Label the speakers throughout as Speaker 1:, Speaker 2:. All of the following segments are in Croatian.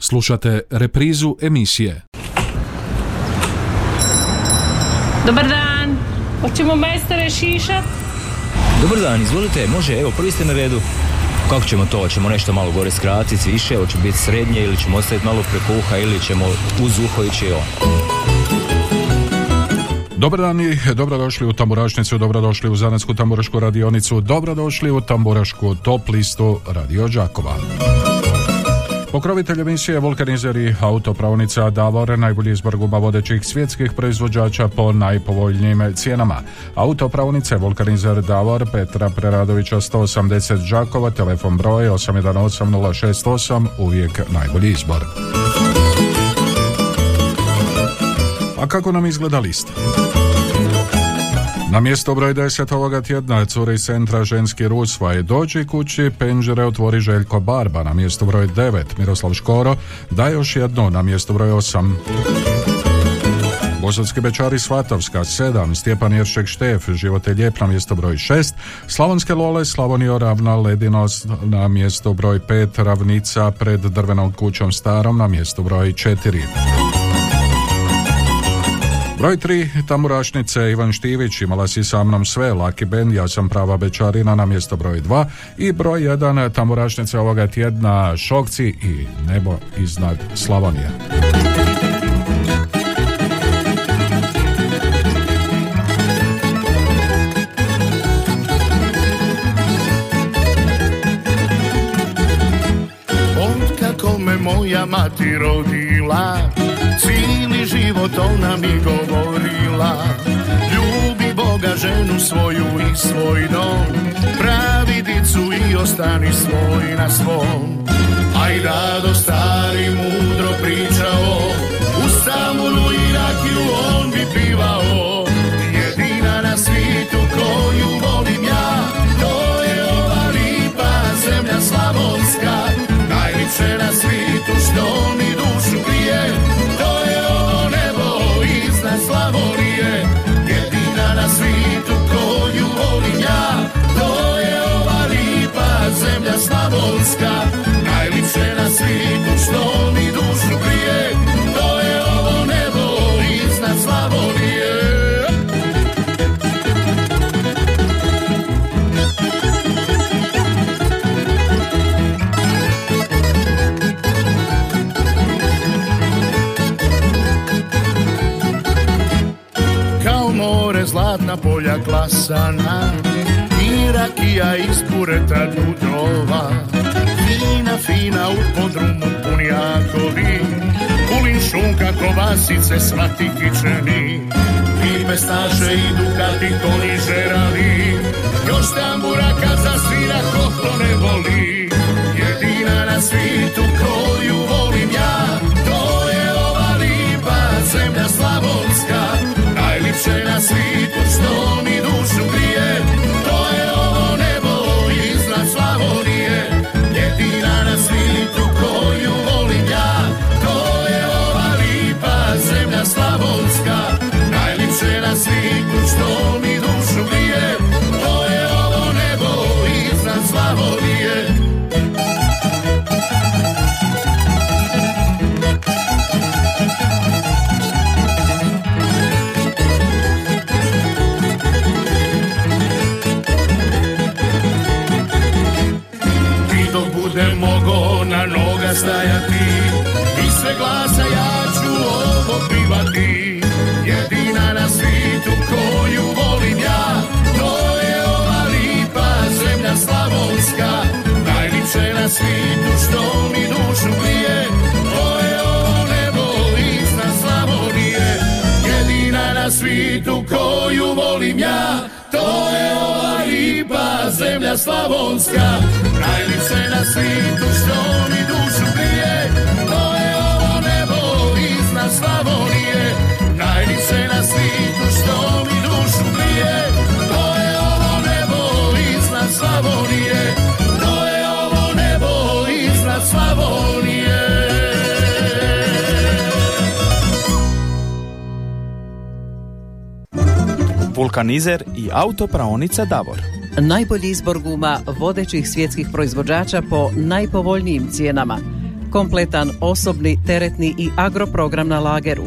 Speaker 1: Slušate reprizu emisije.
Speaker 2: Dobar dan, hoćemo majstore šišat?
Speaker 3: Dobar dan, izvolite, može, evo, prvi ste na redu. Kako ćemo to? Hoćemo nešto malo gore skratiti, više, hoće biti srednje ili ćemo ostaviti malo preko uha ili ćemo uz uho ići on.
Speaker 1: Dobar dan i dobrodošli u Tamburašnicu, dobrodošli u Zanetsku tamburašku radionicu, dobrodošli u Tamburašku top listu Radio Đakova. Pokrovitelj emisije Vulkanizer i autopravnica Davor najbolji izbor guba vodećih svjetskih proizvođača po najpovoljnijim cijenama. Autopravnice Vulkanizer Davor Petra Preradovića 180 Đakova, telefon broj 818068, uvijek najbolji izbor. A kako nam izgleda lista? Na mjesto broj 10 ovoga tjedna curi centra ženski rusvaj dođi kući, penđere otvori Željko Barba na mjesto broj 9, Miroslav Škoro da još jedno na mjesto broj 8. Bosovski Bečari Svatovska 7, Stjepan Jeršek Štef, Živote lijep na mjesto broj 6, Slavonske Lole, Slavonio Ravna, Ledinos na mjesto broj 5, Ravnica pred drvenom kućom starom na mjesto broj 4. Broj 3, Tamurašnice, Ivan Štivić, imala si sa mnom sve, Laki Ben, ja sam prava Bečarina na mjesto broj 2 i broj 1, Tamurašnice ovoga tjedna, Šokci i Nebo iznad Slavonije.
Speaker 4: Od me moja mati rodila Cijeli život ona mi govorila. Ljubi Boga ženu svoju i svoj dom. Pravi dicu i ostani svoj na svom. Aj do stari mudro pričao. U samuru i rakiju on bi pivao. Jedina na svijetu koju volim ja To je ova lipa zemlja slavonska. Najljepše na svijetu što mi Slavonska. Najlipše na svijetu što mi dušu prije To je ovo nebo iznad Slavonije. Zlatna polja klasana rakija iz kureta dudova. Fina, fina u podrumu punjakovi Kulin šunka, kovasice, svati kičeni. I pestaše i dukati koni žerali. Još tambura kad zasvira ko to ne voli. Jedina na svijetu koju volim ja To je ova lipa zemlja slavonska. Najljepše na svijetu svijetu što mi dušu grije To je ovo nebo iznad Slavonije. Jedina na svijetu koju volim ja To je ova lipa zemlja slavonska. Najlipše na svijetu što mi dušu grije To je ovo nebo iznad Slavonije. Najlipše na svijetu što mi dušu grije To je ovo nebo iznad Slavonije Slavonije
Speaker 5: Vulkanizer i autopraonica Davor.
Speaker 6: Najbolji izbor guma vodećih svjetskih proizvođača po najpovoljnijim cijenama. kompletan osobni, teretni i agroprogram na lageru,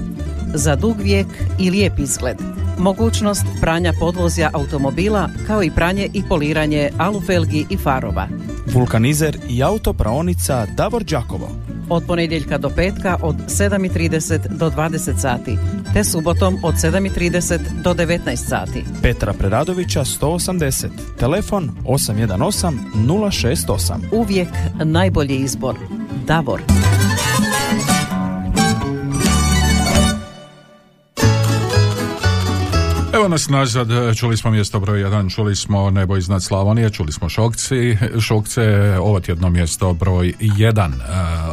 Speaker 6: za dug vijek i lijep izgled, mogućnost pranja podvozja automobila kao i pranje i poliranje alufelgi i farova.
Speaker 5: Vulkanizer i autopraonica Davor Đakovo.
Speaker 6: Od ponedjeljka do petka od 7.30 do 20 sati, te subotom od 7.30 do 19 sati.
Speaker 5: Petra Preradovića 180. Telefon 818 068.
Speaker 6: Uvijek najbolji izbor. Davor.
Speaker 1: Evo nas nazad, čuli smo mjesto broj 1, čuli smo nebo iznad Slavonije, čuli smo Šokci, Šokce, ovo tjedno mjesto broj 1.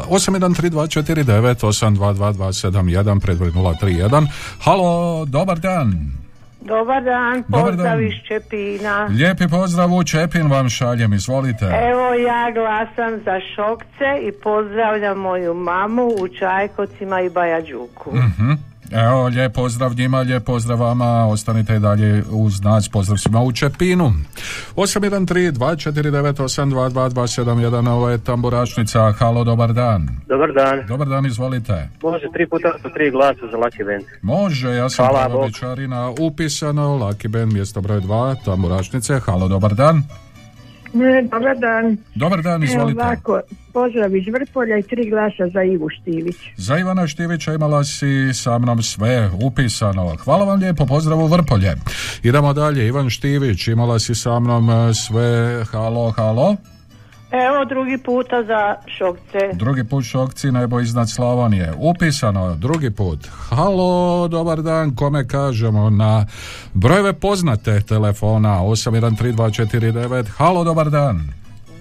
Speaker 1: 813249, 822271, predvoj 031. Halo, dobar dan.
Speaker 7: Dobar dan,
Speaker 1: Dobar
Speaker 7: pozdrav
Speaker 1: dan.
Speaker 7: iz Čepina.
Speaker 1: Lijepi pozdrav u Čepin vam šaljem, izvolite.
Speaker 7: Evo ja glasam za Šokce i pozdravljam moju mamu u Čajkocima i Bajađuku.
Speaker 1: Mhm. Evo, lijep pozdrav njima, lijep pozdrav vama, ostanite i dalje uz nas, pozdrav svima u Čepinu. 813-249-822-271, ovo je tamburačnica, halo, dobar dan.
Speaker 8: Dobar dan.
Speaker 1: Dobar dan, izvolite.
Speaker 8: Može tri puta po tri glasa za Lucky Band.
Speaker 1: Može, ja sam
Speaker 8: Hvala, Bog.
Speaker 1: Upisano, Lucky Band, mjesto broj 2, tamburačnice, halo, dobar dan.
Speaker 9: Ne, dobar dan.
Speaker 1: Dobar dan,
Speaker 9: Evo
Speaker 1: izvolite.
Speaker 9: ovako, pozdrav iz Vrpolja i tri glasa za Ivu Štivić.
Speaker 1: Za Ivana Štivića imala si sa mnom sve upisano. Hvala vam lijepo, pozdrav u Vrpolje. Idemo dalje, Ivan Štivić, imala si sa mnom e, sve, halo, halo.
Speaker 7: Evo drugi puta za Šokce.
Speaker 1: Drugi put šokci, nebo iznad Slavonije. Upisano, drugi put. Halo, dobar dan, kome kažemo na brojeve poznate telefona 813249. Halo, dobar dan.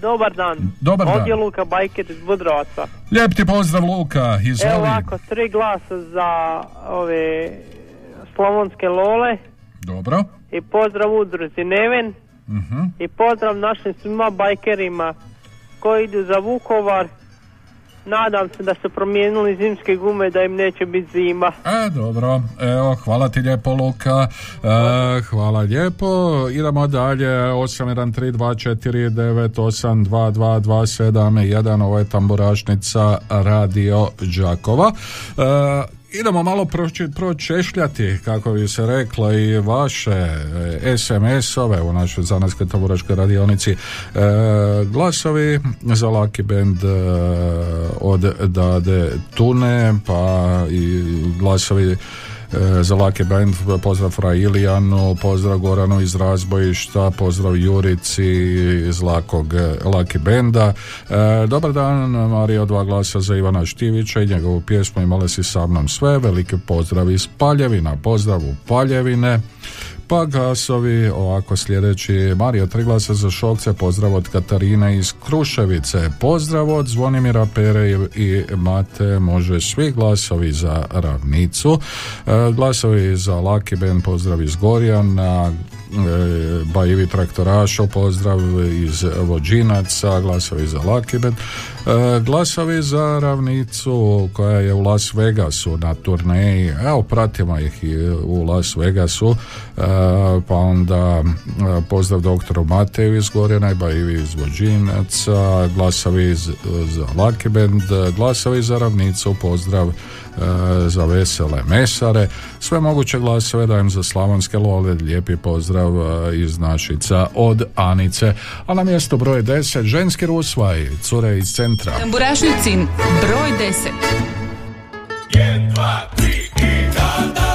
Speaker 10: Dobar dan.
Speaker 1: Dobar dan.
Speaker 10: Ovdje je Luka Bajker iz Budrovaca.
Speaker 1: Lijep ti pozdrav, Luka, izvoli.
Speaker 10: Evo ovako, tri glasa za ove slavonske lole
Speaker 1: Dobro.
Speaker 10: i pozdrav udruzi Neven
Speaker 1: Mhm.
Speaker 10: i pozdrav našim svima bajkerima koji idu za Vukovar. Nadam se da su promijenili zimske gume da im neće biti zima.
Speaker 1: E, dobro, evo, hvala ti lijepo Luka, e, hvala lijepo, idemo dalje, 813249822271, ovo je tamburašnica Radio Đakova. E, Idemo malo pročešljati, kako bi se reklo, i vaše e, SMS-ove u našoj zanatskoj tamburaškoj radionici. E, glasovi za Lucky Band e, od Dade Tune, pa i glasovi za Lucky Band, pozdrav Fra Ilijanu, pozdrav Goranu iz Razbojišta, pozdrav Jurici iz Lakog Lucky Benda. E, dobar dan, Mario, dva glasa za Ivana Štivića i njegovu pjesmu imale si sa mnom sve, veliki pozdrav iz Paljevina, pozdrav u Paljevine. Pa glasovi ovako sljedeći. Mario tri glasa za Šokce, pozdrav od Katarine iz Kruševice, pozdrav od Zvonimira Pere i, Mate, može svi glasovi za Ravnicu, E, glasovi za Lucky Band, pozdrav iz Gorjana, Bajevi Traktorašo, pozdrav iz Vođinaca, glasovi za Band, e, glasovi za Ravnicu koja je u Las Vegasu na turneji, evo pratimo ih u Las Vegasu, e, pa onda e, pozdrav doktoru Mateju iz Gorjana i Bajevi iz Vođinaca, glasovi za Band, glasovi za Ravnicu, pozdrav e, za vesele mesare, sve moguće glasove dajem za slavonske lole, lijepi pozdrav e, iz Našica od Anice, a na mjesto broj 10 ženski rusvaj, cure iz centra.
Speaker 11: Tamburašnicin broj 10.
Speaker 12: Kada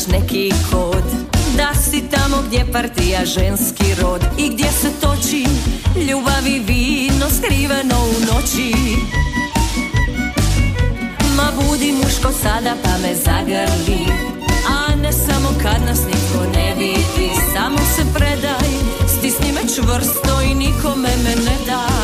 Speaker 12: imaš neki kod. Da si tamo gdje partija ženski rod I gdje se toči ljubav i vino skriveno u noći. Ma budi muško sada pa me zagrli A ne samo kad nas nitko ne vidi. Samo se predaj, sti Stisni me čvrsto i nikome me ne daj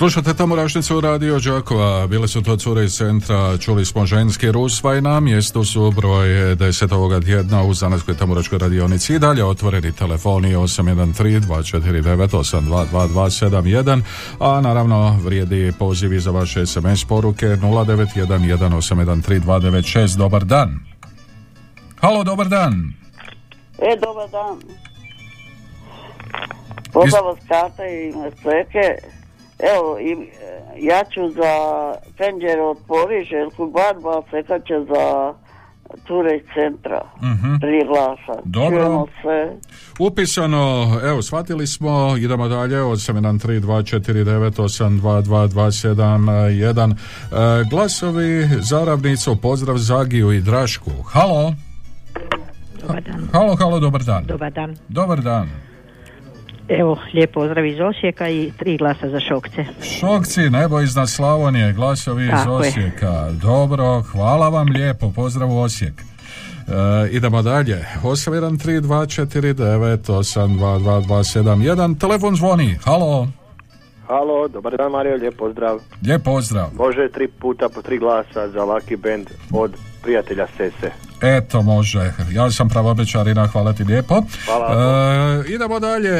Speaker 1: Slušate tamo rašnicu radio Đakova, bile su to cure iz centra, čuli smo ženski rusvaj, na mjestu su broj 10. ovoga tjedna u Zanatskoj tamoračkoj radionici i dalje otvoreni telefoni 813-249-822-271, a naravno vrijedi pozivi za vaše SMS poruke 0911-813-296. Dobar dan. Halo, dobar dan.
Speaker 13: E, dobar dan. Pozdrav od Kata i Mesleke. Evo, i, e, ja ću za Fenđer otvori Željku Barba, Seka će za Ture iz centra. Tri glasa.
Speaker 1: Dobro.
Speaker 13: Se.
Speaker 1: Upisano, evo, shvatili smo, idemo dalje, 813249822271. E, glasovi za ravnicu, pozdrav Zagiju i Drašku. Halo?
Speaker 14: Dobar dan.
Speaker 1: Halo, halo, dobar dan.
Speaker 14: Dobar dan.
Speaker 1: Dobar dan.
Speaker 14: Evo, lijep pozdrav iz Osijeka i tri glasa za Šokce.
Speaker 1: Šokci, nebo iznad Slavonije, glasovi iz
Speaker 14: Tako je.
Speaker 1: Osijeka. Dobro, hvala vam lijepo, pozdrav u Osijek. E, idemo dalje. 813249822271. Telefon zvoni. Halo.
Speaker 15: Halo, dobar dan Mario, lijep pozdrav.
Speaker 1: Lijep pozdrav.
Speaker 15: Može tri puta po tri glasa za Lucky Band od prijatelja Sese.
Speaker 1: Eto može, ja sam pravobećarina, hvala ti lijepo.
Speaker 15: Hvala.
Speaker 1: E, idemo dalje,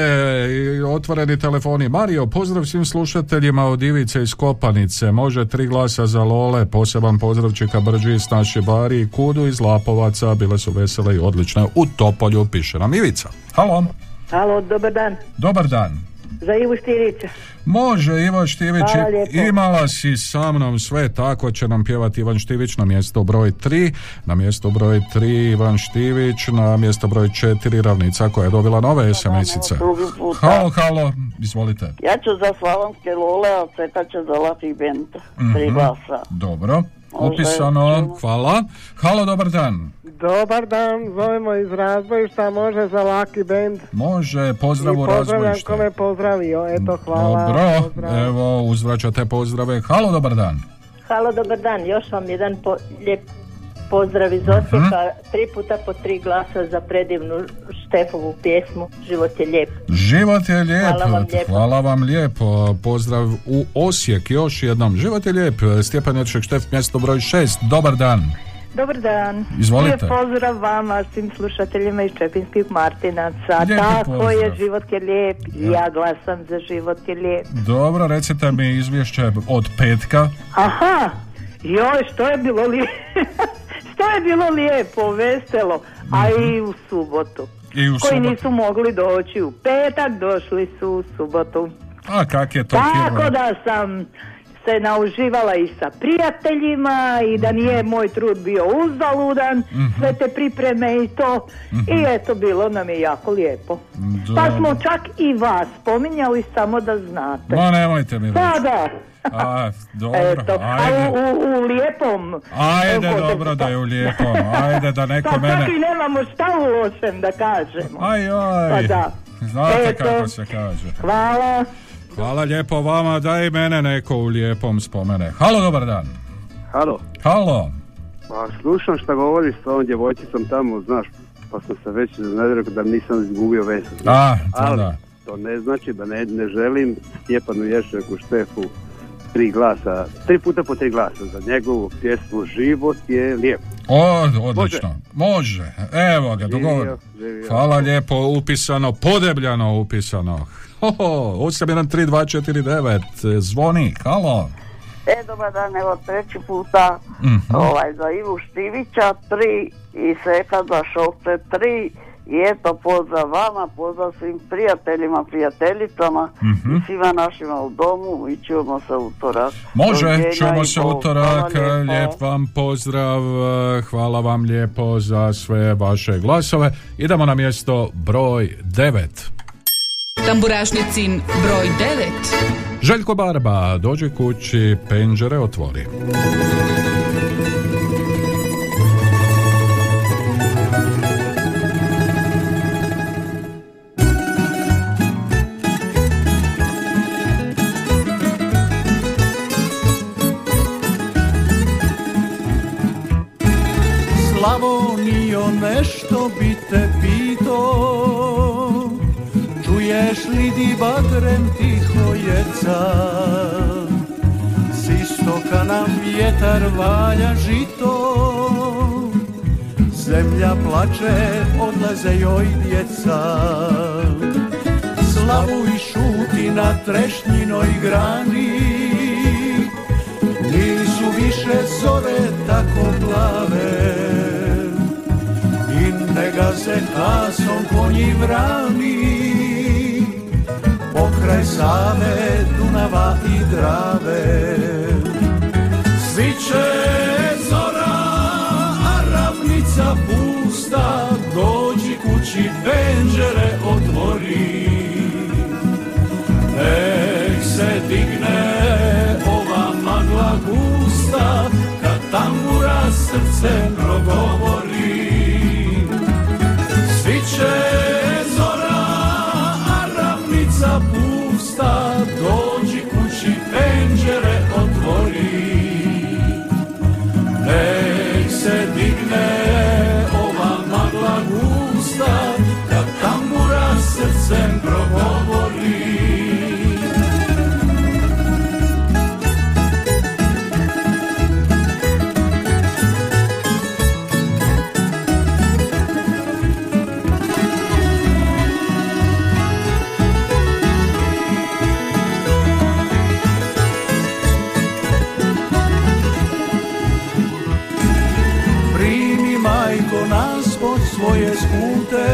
Speaker 1: otvoreni telefoni. Mario, pozdrav svim slušateljima od Ivice iz Kopanice, može tri glasa za Lole, poseban pozdrav Čika Brđi iz naše bari i Kudu iz Lapovaca, bile su vesele i odlične u Topolju, piše nam Ivica. Halo,
Speaker 9: Halo, dobar dan.
Speaker 1: dobar dan.
Speaker 9: Za Ivu Štirića.
Speaker 1: Može, Ivan Štivić, imala si sa mnom sve, tako će nam pjevati Ivan Štivić na mjesto broj 3, na mjesto broj 3 Ivan Štivić, na mjesto broj 4 ravnica koja je dobila nove SMS-ice. Halo, halo, izvolite.
Speaker 13: Ja ću za Slavonske Lole, a Seka će za Lucky Band. Tri
Speaker 1: Mhm.
Speaker 13: glasa.
Speaker 1: Dobro, upisano, hvala. Halo, dobar dan.
Speaker 16: Dobar dan, zovemo iz razbojišta, može za Lucky Band.
Speaker 1: Može, pozdrav
Speaker 16: I
Speaker 1: u
Speaker 16: pozdravljam
Speaker 1: razbojište.
Speaker 16: ko me pozdravio, eto hvala.
Speaker 1: Dobro,
Speaker 16: pozdrav.
Speaker 1: evo, uzvraćate pozdrave. Halo, dobar dan.
Speaker 17: Halo, dobar dan. Još vam jedan po, lijep
Speaker 7: Pozdrav iz Osijeka, tri puta po tri glasa za predivnu Štefovu pjesmu Život je lijep.
Speaker 1: Život je lijep.
Speaker 7: Hvala vam lijepo.
Speaker 1: Hvala vam lijepo. Pozdrav u Osijek još jednom. Život je lijep. Stjepan Ječek Štef, mjesto broj 6. Dobar dan.
Speaker 18: Dobar dan.
Speaker 1: Izvolite.
Speaker 18: Lijep pozdrav vama, svim slušateljima iz Čepinskih Martinaca.
Speaker 1: Lijepi
Speaker 18: Tako
Speaker 1: pozdrav.
Speaker 18: je, život je lijep. I Ja glasam za život je lijep.
Speaker 1: Dobro, recite mi izvješće od petka.
Speaker 18: Aha, joj, što je bilo lijepo. što je bilo lijepo, veselo. A i u subotu.
Speaker 1: I u
Speaker 18: Koji
Speaker 1: subotu.
Speaker 18: nisu mogli doći u petak, došli su u subotu.
Speaker 1: A kak je to
Speaker 18: Tako
Speaker 1: kilo?
Speaker 18: da sam se nauživala i sa prijateljima i da nije moj trud bio uzaludan,
Speaker 1: Mhm.
Speaker 18: sve te pripreme i to. I eto, bilo nam je jako lijepo. Pa smo čak i vas spominjali samo da znate.
Speaker 1: Ma nemojte mi
Speaker 18: Pa
Speaker 1: reći.
Speaker 18: da.
Speaker 1: A, dobro,
Speaker 18: Eto, a
Speaker 1: ajde.
Speaker 18: u, u, u lijepom...
Speaker 1: Ajde, dobro da je u lijepom. Ajde da neko
Speaker 18: Pa
Speaker 1: mene...
Speaker 18: čak i nemamo šta u lošem da kažemo.
Speaker 1: Aj, aj.
Speaker 18: Pa da.
Speaker 1: Znate
Speaker 18: Eto.
Speaker 1: kako se kaže.
Speaker 18: Hvala.
Speaker 1: Hvala lijepo vama, da i mene neko u lijepom spomene. Halo, dobar dan.
Speaker 19: Halo,
Speaker 1: Halo.
Speaker 19: pa slušam šta govoriš s ovom djevojčicom tamo, znaš, pa sam se već iznenadrio da nisam izgubio vezu.
Speaker 1: A, to
Speaker 19: Ali
Speaker 1: da.
Speaker 19: to ne znači da ne, ne želim Stjepanu Ješeku Štefu tri glasa, tri puta po tri glasa za njegovu pjesmu Život je lijep.
Speaker 1: O, odlično. Može. Evo ga, dogovor. Hvala lijepo, upisano, podebljano upisano. Hoho, 813-249, zvoni, halo.
Speaker 13: E, dobar dan, evo treći puta
Speaker 1: Mhm.
Speaker 13: ovaj, za Ivu Štivića, tri i Seka za Šokce, tri i eto pozdrav vama, pozdrav svim prijateljima, prijateljicama
Speaker 1: Mhm.
Speaker 13: i svima našima u domu i čujemo se utorak.
Speaker 1: Može, čujemo se utorak, lijep vam pozdrav, hvala vam lijepo za sve vaše glasove. Idemo na mjesto broj 9.
Speaker 11: Tamburašnicin broj 9.
Speaker 1: Željko Barba, dođi kući, penđere otvori.
Speaker 20: Slavonijo, nešto bi te pito Čuješ li di bagrem tiho jeca S istoka nam vjetar valja žito. Zemlja plače, odlaze joj djeca. Slavu i šuti na trešnjinoj grani. Nisu više zore tako plave. I ne gaze kasom konji vrani Pokraj Save, Dunava i Drave Sviće zora, a ravnica pusta Dođi kući, penđere otvori Nek se digne ova magla gusta Kad tambura srce progovori Sviće zora, a ravnica pusta Dođi kući, penđere otvori. Nek se digne ova magla gusta Kad tambura srcem progovori svoje skute.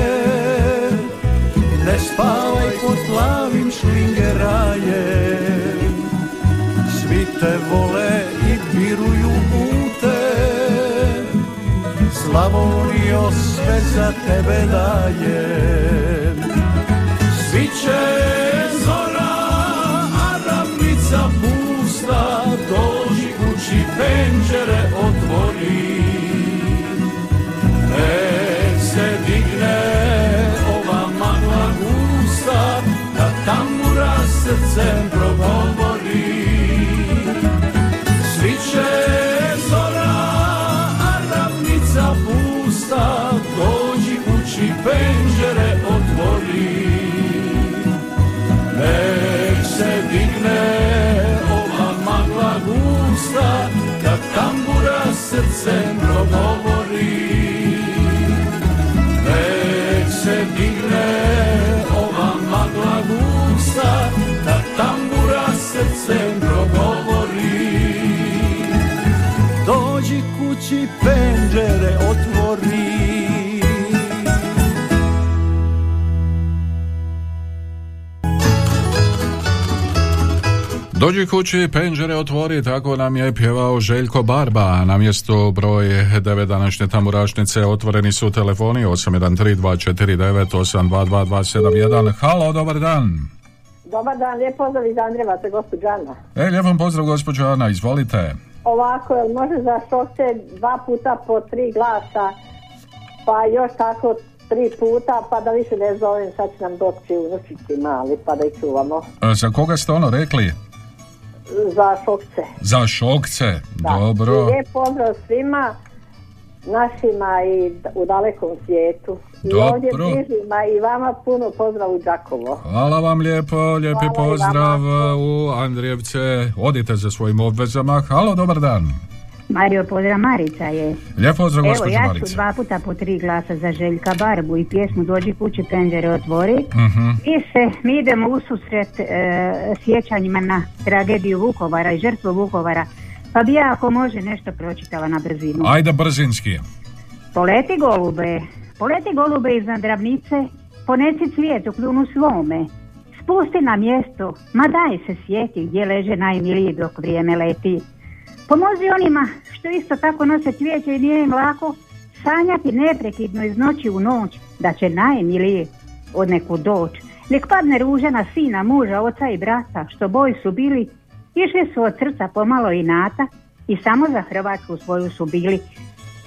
Speaker 20: Ne spavaj pod plavim šlingerajem. Svi te vole i piruju pute. Slavonio sve za tebe dajem. Svi će zora, a pusta Dođi kući, penđere srcem progovori. Sviće zora, a ravnica
Speaker 21: pusta Dođi kući penđere otvori. Nek se digne ova magla gusta Kad tambura srcem progovori. Srcem progovori Dođi kući penđere otvori
Speaker 1: Dođi kući, penđere otvori, tako nam je pjevao Željko Barba. Na mjestu broj 9 današnje tamburašnice otvoreni su telefoni 813249822271. Halo, dobar dan.
Speaker 22: Dobar dan, lijep pozdrav iz Andrevaca, gospođa Ana.
Speaker 1: E, lijep pozdrav gospođo Ana, izvolite.
Speaker 22: Ovako, jel može za šokce dva puta po tri glasa, pa još tako tri puta, pa da više ne zovem, sad će nam doći unučići mali, pa da ih čuvamo.
Speaker 1: E, za koga ste ono rekli?
Speaker 22: Za šokce.
Speaker 1: Za šokce,
Speaker 22: Da.
Speaker 1: dobro.
Speaker 22: I lijep pozdrav svima našima i u dalekom svijetu. I
Speaker 1: Dobro.
Speaker 22: ovdje bližima i vama puno pozdrav u Đakovo.
Speaker 1: Hvala vam lijepo, lijepi
Speaker 22: Hvala i
Speaker 1: pozdrav u Andrijevce. Odite za svojim obvezama. Halo, dobar dan.
Speaker 23: Mario pozdrav Marica je.
Speaker 1: Lijep pozdrav,
Speaker 23: Evo,
Speaker 1: gospođo
Speaker 23: ja ću dva puta po tri glasa za Željka Barbu i pjesmu Dođi kući penđere otvori.
Speaker 1: Mhm.
Speaker 23: I se, mi idemo u susret e, sjećanjima na tragediju Vukovara i žrtvu Vukovara. Pa bi ja ako može nešto pročitala na brzinu.
Speaker 1: Ajde brzinski.
Speaker 23: Poleti golube, poleti golube iznad ravnice, ponesi cvijet u kljunu svome. Spusti na mjesto, ma daj se sjeti gdje leže najmiliji dok vrijeme leti. Pomozi onima što isto tako nose cvijeće i nije im lako sanjati neprekidno iz noći u noć da će najmiliji od neku doć. Nek padne ruža na sina, muža, oca i brata, što boji su bili, išli su od srca pomalo inata i samo za Hrvatsku svoju su bili.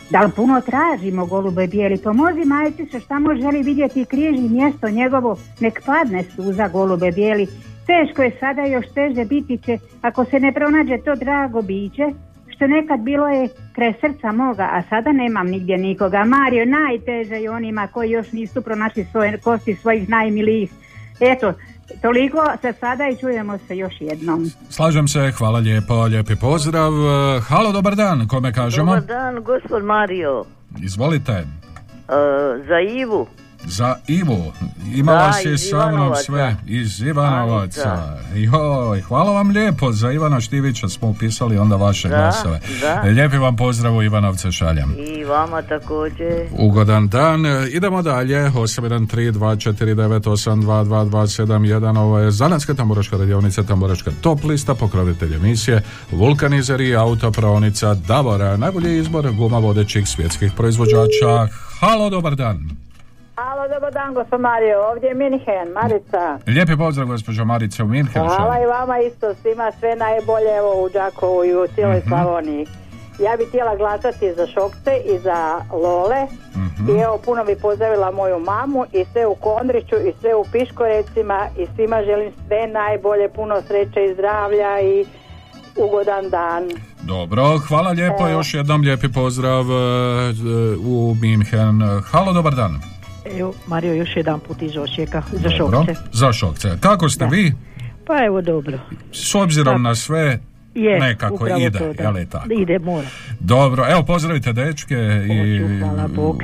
Speaker 23: Da li puno tražimo, golube bijeli, pomozi majci što tamo želi vidjeti i mjesto njegovo, nek padne suza, golube bijeli. Teško je sada još teže biti će, ako se ne pronađe to drago biće, što nekad bilo je kraj srca moga, a sada nemam nigdje nikoga. Mario, najteže je onima koji još nisu pronašli svoje kosti svojih najmilijih. Eto, toliko za sada i čujemo se još jednom.
Speaker 1: Slažem se, hvala lijepo, lijepi pozdrav. Halo, dobar dan, kome kažemo?
Speaker 24: Dobar dan, gospod Mario.
Speaker 1: Izvolite.
Speaker 24: E, za Ivu.
Speaker 1: Za Ivu. Ima
Speaker 24: Da, iz
Speaker 1: sa mnom sve iz Ivanovaca. Joj, hvala vam lijepo. Za Ivana Štivića smo upisali onda vaše
Speaker 24: Da,
Speaker 1: glasove.
Speaker 24: da.
Speaker 1: Lijepi vam pozdrav u Ivanovce šaljem.
Speaker 24: I vama također.
Speaker 1: Ugodan dan. Idemo dalje. 813249822271. Ovo je Zanatska tamburaška radionica, tamburaška top lista, pokrovitelj emisije, vulkanizer i autopravnica Davora. Najbolji izbor guma vodećih svjetskih proizvođača. Halo, dobar dan.
Speaker 22: Halo, dobar dan, gospod Mario, ovdje je Minhen, Marica.
Speaker 1: Lijepi pozdrav gospođo Marice u Minhenu.
Speaker 22: Hvala i vama isto, svima sve najbolje evo u Đakovu i u cijeloj
Speaker 1: Mhm.
Speaker 22: Slavoniji. Ja bih htjela glasati za Šokce i za Lole.
Speaker 1: Mhm.
Speaker 22: I evo, puno bi pozdravila moju mamu i sve u Kondriću i sve u Piškorecima i svima želim sve najbolje, puno sreće i zdravlja i ugodan dan.
Speaker 1: Dobro, hvala lijepo. Još jednom lijepi pozdrav e, u Minhen. Halo, dobar dan.
Speaker 14: Evo, Mario, još jedan put iz Osijeka, za
Speaker 1: Dobro.
Speaker 14: šokce.
Speaker 1: Za šokce. Kako ste vi?
Speaker 14: Pa evo, dobro.
Speaker 1: S obzirom na sve,
Speaker 14: Je,
Speaker 1: nekako ide,
Speaker 14: to, da.
Speaker 1: je tako?
Speaker 14: Ide, mora.
Speaker 1: Dobro, evo pozdravite dečke i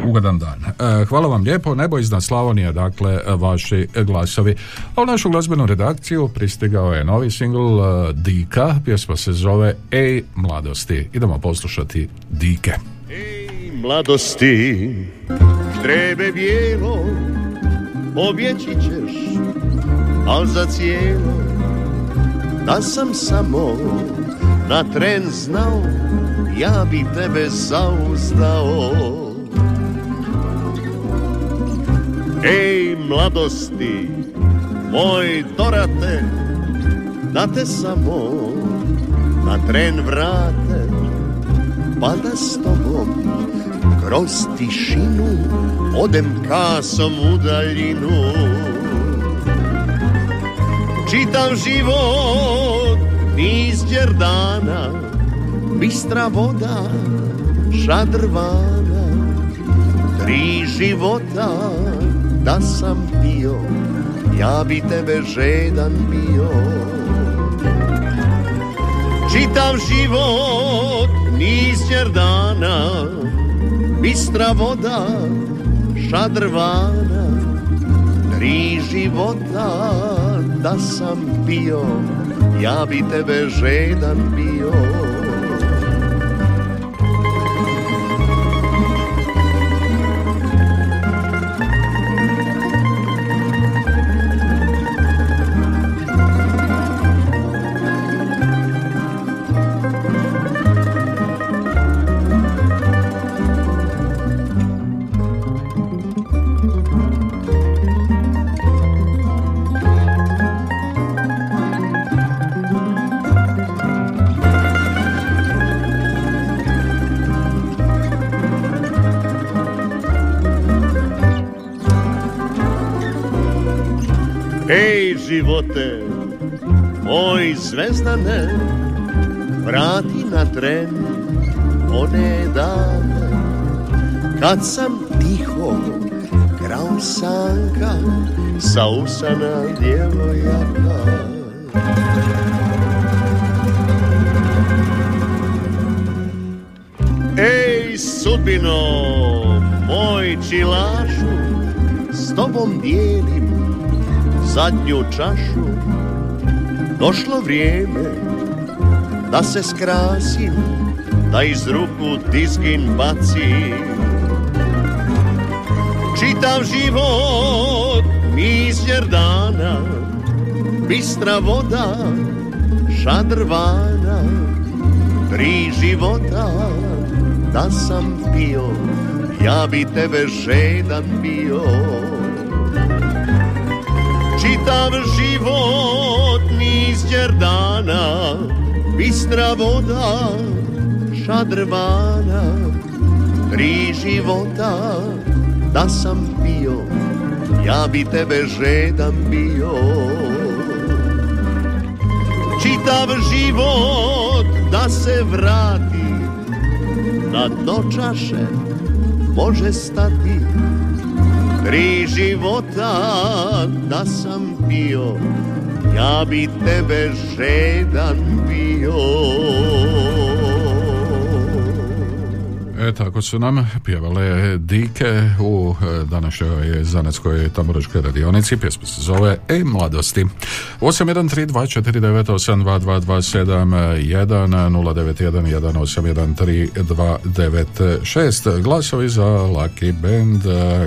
Speaker 1: ugodan dan. E, Hvala vam lijepo, nebo iznad Slavonije, dakle, vaši glasovi. A u našu glazbenu redakciju pristigao je novi singl e, Dika, pjesma se zove Ej mladosti. Idemo poslušati Dike.
Speaker 25: Mladosti. Trebe bijelo Pobjeći ćeš Al za cijelo Da sam samo Na tren znao Ja bi tebe zauzdao. Ej mladosti Moj dorate Da te samo Na tren vrate Pa da s kroz tišinu odem kasom u daljinu Čitav život niz dana bistra voda šadrvana tri života da sam pio ja bi tebe žedan bio. Čitav život niz dana Bistra voda, šadrvana Tri života da sam pio Ja bi tebe žedan bio zvezdane, vrati na tren one dane, kad sam tiho krao sanka, sa usana djevojaka. Ej sudbino, moj čilašu, s tobom dijelim zadnju čašu Došlo vrijeme da se skrasim Da iz ruku dizgin bacim. Čitav život mizjer dana Bistra voda šadrvana Tri života da sam pio Ja bi tebe žedan bio. Čitav život niz dana Bistra voda šadrvana Tri života da sam pio Ja bi tebe žedan bio. Čitav život da se vrati Na dno čaše može stati. Tri života da sam pio Ja bi tebe žedan bio
Speaker 1: E, tako su nam pjevale dike u e, današnjoj zanetskoj tamburaškoj radionici. Pjesma se zove E mladosti. 8132498227 Glasovi za Lucky Band.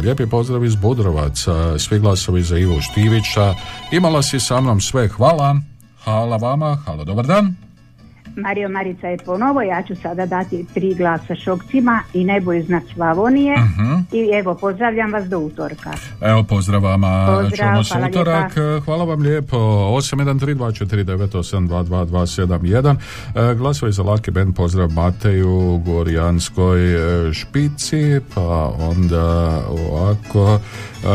Speaker 1: Lijepi pozdrav iz Budrovaca. Svi glasovi za Ivo Štivića. Imala si sa mnom sve. Hvala. Hvala vama. Halo, dobar dan.
Speaker 23: Mario Marica je ponovo, ja ću sada dati tri glasa šokcima i nebo iznad Slavonije
Speaker 1: Mhm.
Speaker 23: i evo pozdravljam vas do utorka.
Speaker 1: Evo pozdrav vama,
Speaker 23: Pozdrav,
Speaker 1: čujemo
Speaker 23: hvala
Speaker 1: utorak,
Speaker 23: lijepa.
Speaker 1: hvala vam lijepo, 813249822271, E, glasovi za Laki Band, pozdrav Mateju, Gorjanskoj e, špici, pa onda ovako, e,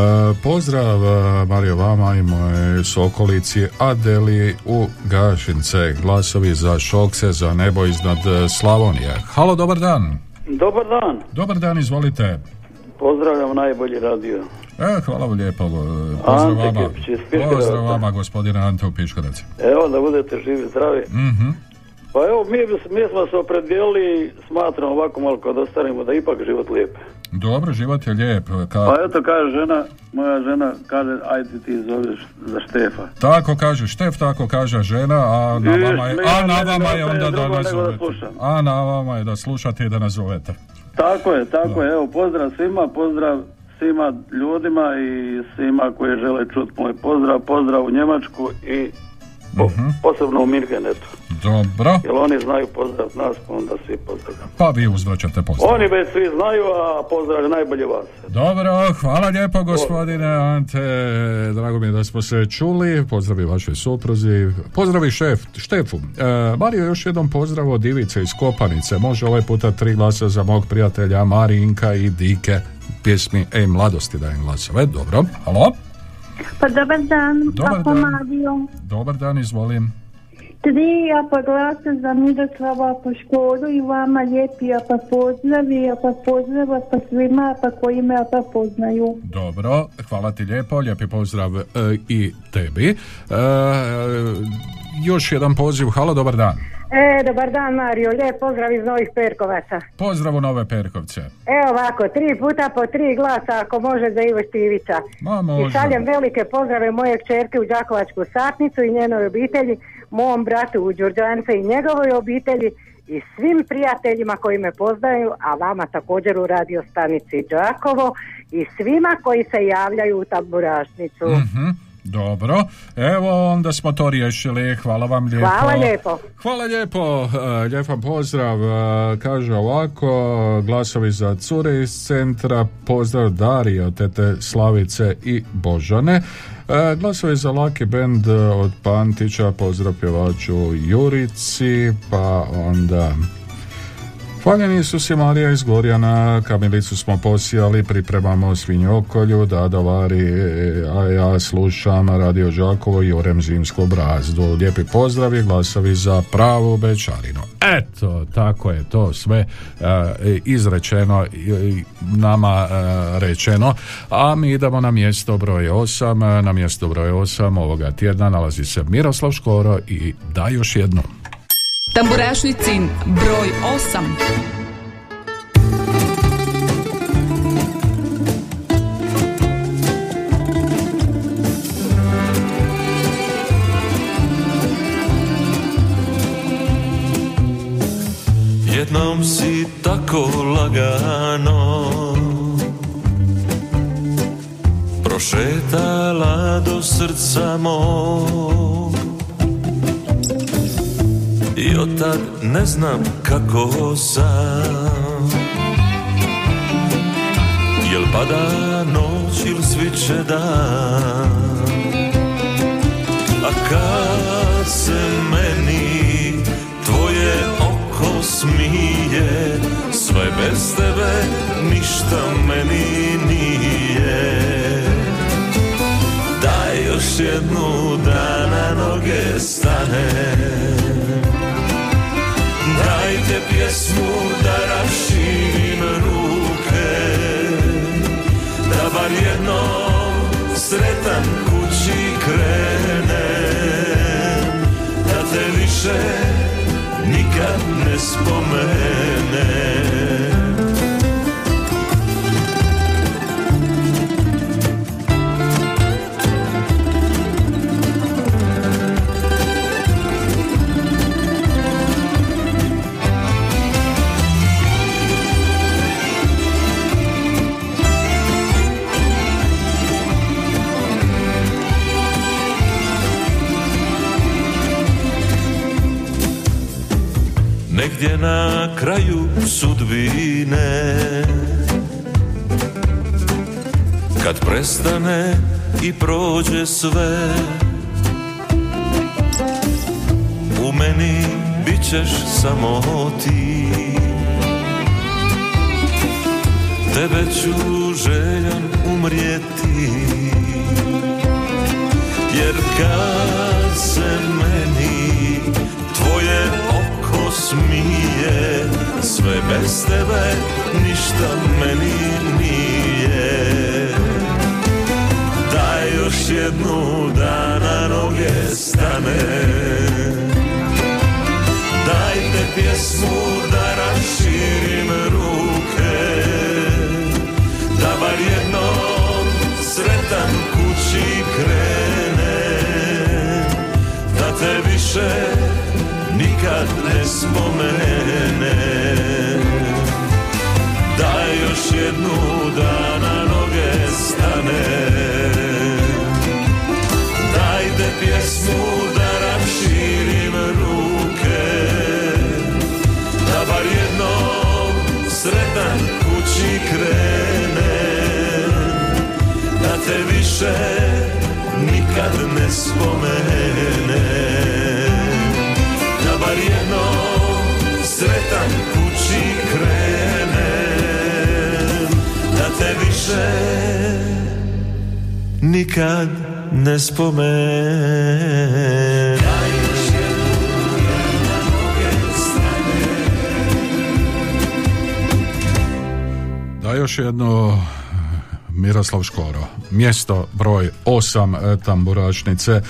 Speaker 1: pozdrav e, Mario vama i moje sokolici Adeli u Gašince, glasovi za Šokse, za nebo iznad e, Slavonije. Halo, dobar dan.
Speaker 26: Dobar dan,
Speaker 1: Dobar dan, izvolite.
Speaker 26: pozdravljam najbolji radio.
Speaker 1: E, hvala vam lijepo. Pozdrav
Speaker 26: Ante
Speaker 1: vama. Pozdrav vama, gospodine Ante u Piškorevcu.
Speaker 26: Evo da budete živi, zdravi.
Speaker 1: Mhm.
Speaker 26: Pa evo, mi, mi smo se opredijelili, smatram ovako malo kad ostarimo, da ipak život lijep.
Speaker 1: Dobro, život je lijep. Ka...
Speaker 26: Pa eto kaže žena, moja žena kaže, ajde ti zoveš za Štefa.
Speaker 1: Tako kaže Štef, tako kaže žena, a na
Speaker 26: I
Speaker 1: vama je, a na vama je onda da
Speaker 26: nego da.
Speaker 1: A na vama je da slušate i da nazovete.
Speaker 26: Tako je, tako je, evo pozdrav svima, pozdrav svima ljudima i svima koji žele čuti moj pozdrav, pozdrav u Njemačku i po-
Speaker 1: Mhm.
Speaker 26: posebno u Mirgenetu.
Speaker 1: Dobro,
Speaker 26: Jer oni znaju pozdrav nas, pa onda svi pozdravljamo.
Speaker 1: pa vi uzvraćate pozdrav.
Speaker 26: Oni već svi znaju, a pozdrav je najbolje vas.
Speaker 1: Dobro, hvala lijepo gospodine Ante, drago mi je da smo se čuli, pozdravi vašoj supruzi, pozdravi šef, Štefu. E, Mario, još jednom pozdrav od Ivice iz Kopanice, može ovaj puta tri glasa za mog prijatelja Marinka i Dike, pjesmi Ej mladosti dajem glasove, dobro, halo,
Speaker 27: Pa dobar dan,
Speaker 1: Dobar
Speaker 27: Ako
Speaker 1: dan.
Speaker 27: Mario.
Speaker 1: dobar dan, izvolim.
Speaker 27: Tri, a pa glasa za Miroslava po školu i vama lijepi, a pa pozdravi, a pa pozdrava pa svima, a pa koji me a pa poznaju.
Speaker 1: Dobro, hvala ti lijepo, lijepi pozdrav e, i tebi. E, još jedan poziv, halo, dobar dan.
Speaker 28: E, dobar dan Mario, lijep pozdrav iz Novih Perkovaca.
Speaker 1: Pozdrav u Nove Perkovce.
Speaker 28: Evo ovako, tri puta po tri glasa ako može za Ivo Štivića.
Speaker 1: Ma
Speaker 28: I
Speaker 1: može.
Speaker 28: šaljem velike pozdrave moje kćerke u Đakovačku satnicu i njenoj obitelji, mom bratu u Đurđance i njegovoj obitelji i svim prijateljima koji me poznaju, a vama također u radio stanici Đakovo i svima koji se javljaju u tamburašnicu.
Speaker 1: Mhm, Dobro, evo onda smo to riješili, hvala vam lijepo.
Speaker 28: Hvala lijepo.
Speaker 1: Hvala lijepo, e, lijepan pozdrav, e, kaže ovako, glasovi za cure iz centra, pozdrav Darije od tete Slavice i Božane, E, glasovi za Lucky Band od Pantića, pozdrav pjevaču Jurici, pa onda... Hvaljeni Isus i Marija iz Gorjana, kamilicu smo posijali, pripremamo svinjokolju, Dada vari, e, a ja slušam Radio Đakovo i orem zimsku brazdu. Lijepi pozdrav i glasovi za pravu bečarinu. Eto, tako je to sve e, izrečeno, nama e, rečeno, a mi idemo na mjesto broj 8. Na mjesto broj 8 ovoga tjedna nalazi se Miroslav Škoro i da još jednu.
Speaker 11: Tamburašnicin broj 8.
Speaker 29: Jednom si tako lagano Prošetala do srca mog I od tad ne znam kako sam. Jel pada noć ili sviće dan? A kad se meni tvoje oko smije Sve bez tebe ništa meni nije. Daj još jednu da na noge stane Dajte pjesmu da raširim ruke Da bar jednom sretan kući krenem Da te više nikad ne spomenem sudbine Kad prestane i prođe sve U meni bit ćeš samo ti. Tebe ću željan umrijeti Jer kad se meni tvoje oko smije Sve bez tebe ništa meni nije. Daj još jednu da na noge stane. Dajte pjesmu da raširim ruke Da bar jednom sretan kući krene Da te više nikad ne spomene. Daj još jednu da na noge stane. Dajte pjesmu da raširim ruke. Da bar jednom sretan kući krene. Da te više nikad ne spomene. Da bar jednom sretan kući krene Da te više nikad ne spomene
Speaker 1: Da još jedno Miroslav Škoro. Mjesto broj 8 tamburačnice. E,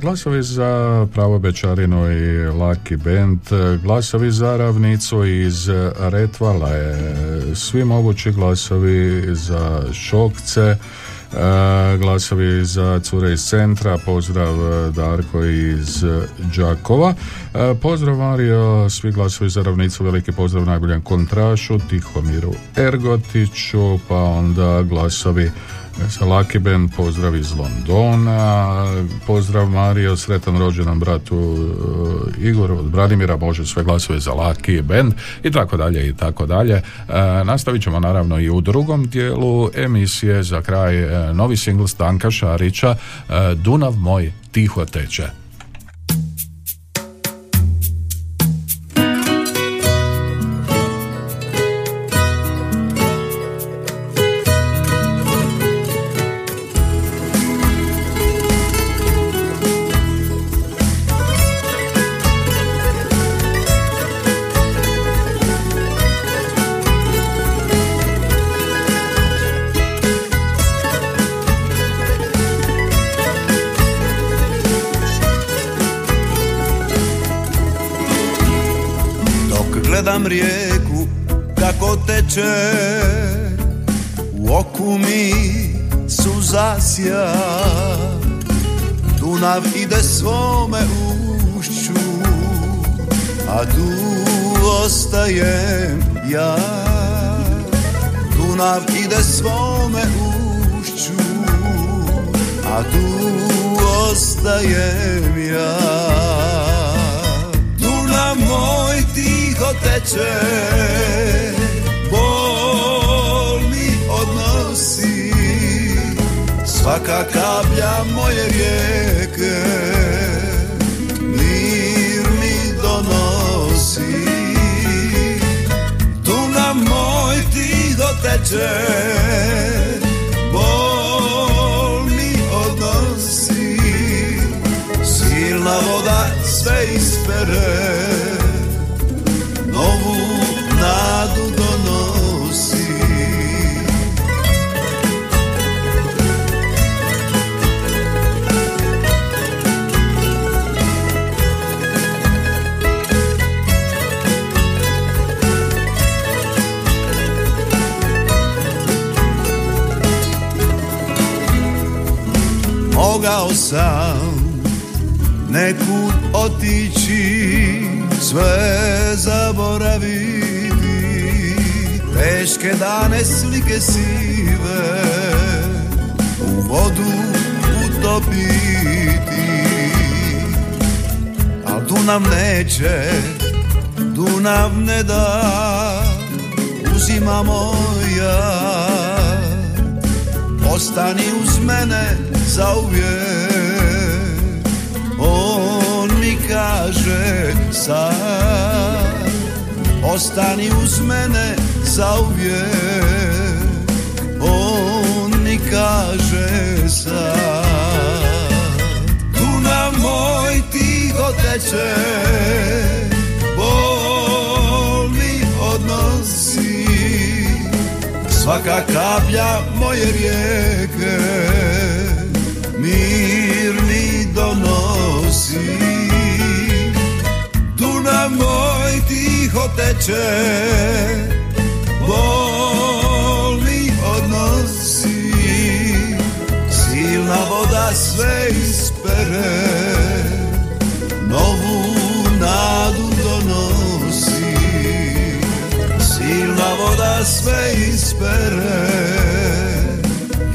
Speaker 1: Glasovi za Pravo Bečarinu i Laki Band. E, Glasovi za Ravnicu iz Retvala je svi mogući glasovi za Šokce. E, glasovi za cure iz centra, pozdrav e, Darko iz Đakova, E, pozdrav Mario, svi glasovi za ravnicu, veliki pozdrav najboljem kontrašu, Tihomiru Ergotiću, pa onda glasovi Lucky Band, pozdrav iz Londona, pozdrav Mario, sretan rođendan bratu uh, Igor od Branimira, može sve glasove za Lucky Band i tako dalje i tako dalje. Uh, nastavit ćemo naravno i u drugom dijelu emisije za kraj uh, novi singl Stanka Šarića Dunav moj tiho teče.
Speaker 21: Ide svome ušću A tu ostajem ja. Dunav moj tiho teče Bol mi odnosi Svaka kaplja moje rijeke teče Bol mi odnosi. Silna voda sve ispere sam. Nekud otići sve zaboraviti. Teške dane slike sive u vodu utopiti. Al Dunav neće Dunav ne da. Uzima moja ostani uz mene zauvijek kaže sad. Ostani uz mene zauvijek. On mi kaže sad. Dunav moj tiho teče Bol mi odnosi. Svaka kaplja moje rijeke. Mir mi donosi Moj tiho teče Bol mi odnosi. Silna voda sve ispere Novu nadu donosi. Silna voda sve ispere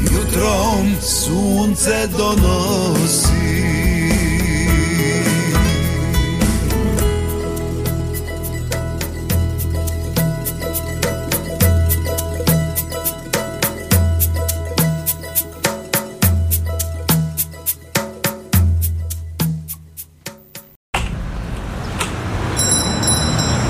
Speaker 21: Jutrom sunce donosi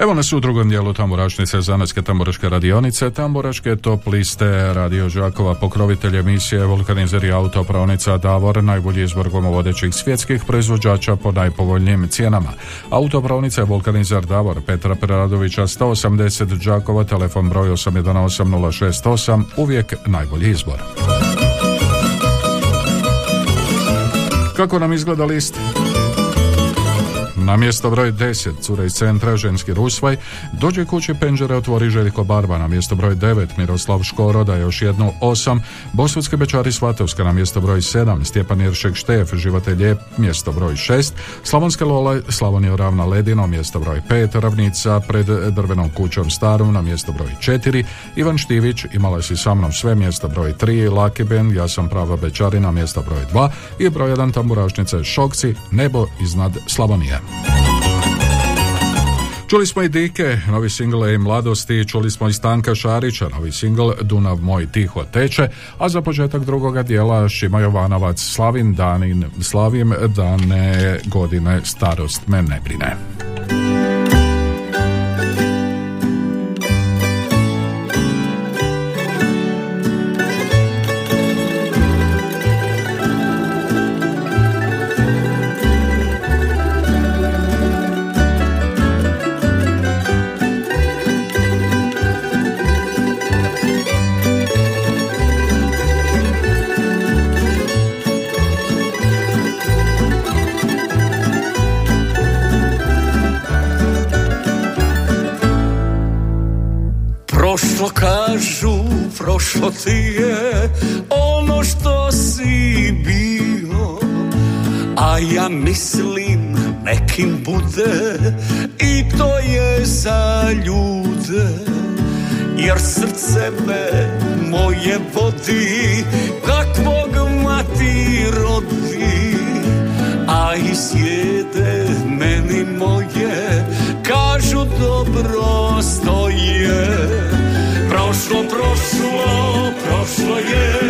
Speaker 1: Evo nas u drugom dijelu tamburašnice Zanetske tamburaške radionice, tamburaške top liste Radio Đakova, pokrovitelj emisije Vulkanizer i autopravnica Davor, najbolji izbor gomovodećih svjetskih proizvođača po najpovoljnijim cijenama. Autopravnica je Vulkanizer Davor, Petra Preradovića 180 Đakova, telefon broj 818068, uvijek najbolji izbor. Kako nam izgleda list? Na mjesto broj 10, cure iz centra, ženski rusvaj, dođe kući penđere otvori Željko Barba, na mjesto broj 9, Miroslav Škoro, da još jednu 8, Bosutske Bečari Svatovska, na mjesto broj 7, Stjepan Iršek Štef, Živote Lijep, mjesto broj 6, Slavonske Lola, Slavonija Ravna Ledino, mjesto broj 5, Ravnica pred drvenom kućom starom, na mjesto broj 4, Ivan Štivić, imala si sa mnom sve, mjesto broj 3, Laki Ben, ja sam prava Bečarina, mjesto broj 2 i broj 1 tamburašnice Šokci, Nebo iznad Slavonije. Čuli smo i Dike, novi single i mladosti, čuli smo i Stanka Šarića, novi single Dunav moj tiho teče, a za početak drugoga dijela Šima Jovanovac, Slavim danin, Slavim dane godine starost me ne brine.
Speaker 20: Prošlo ti je ono što si bio. A ja mislim nekim bude i to je za ljude. Jer srce me moje vodi Prošlo, prošlo, je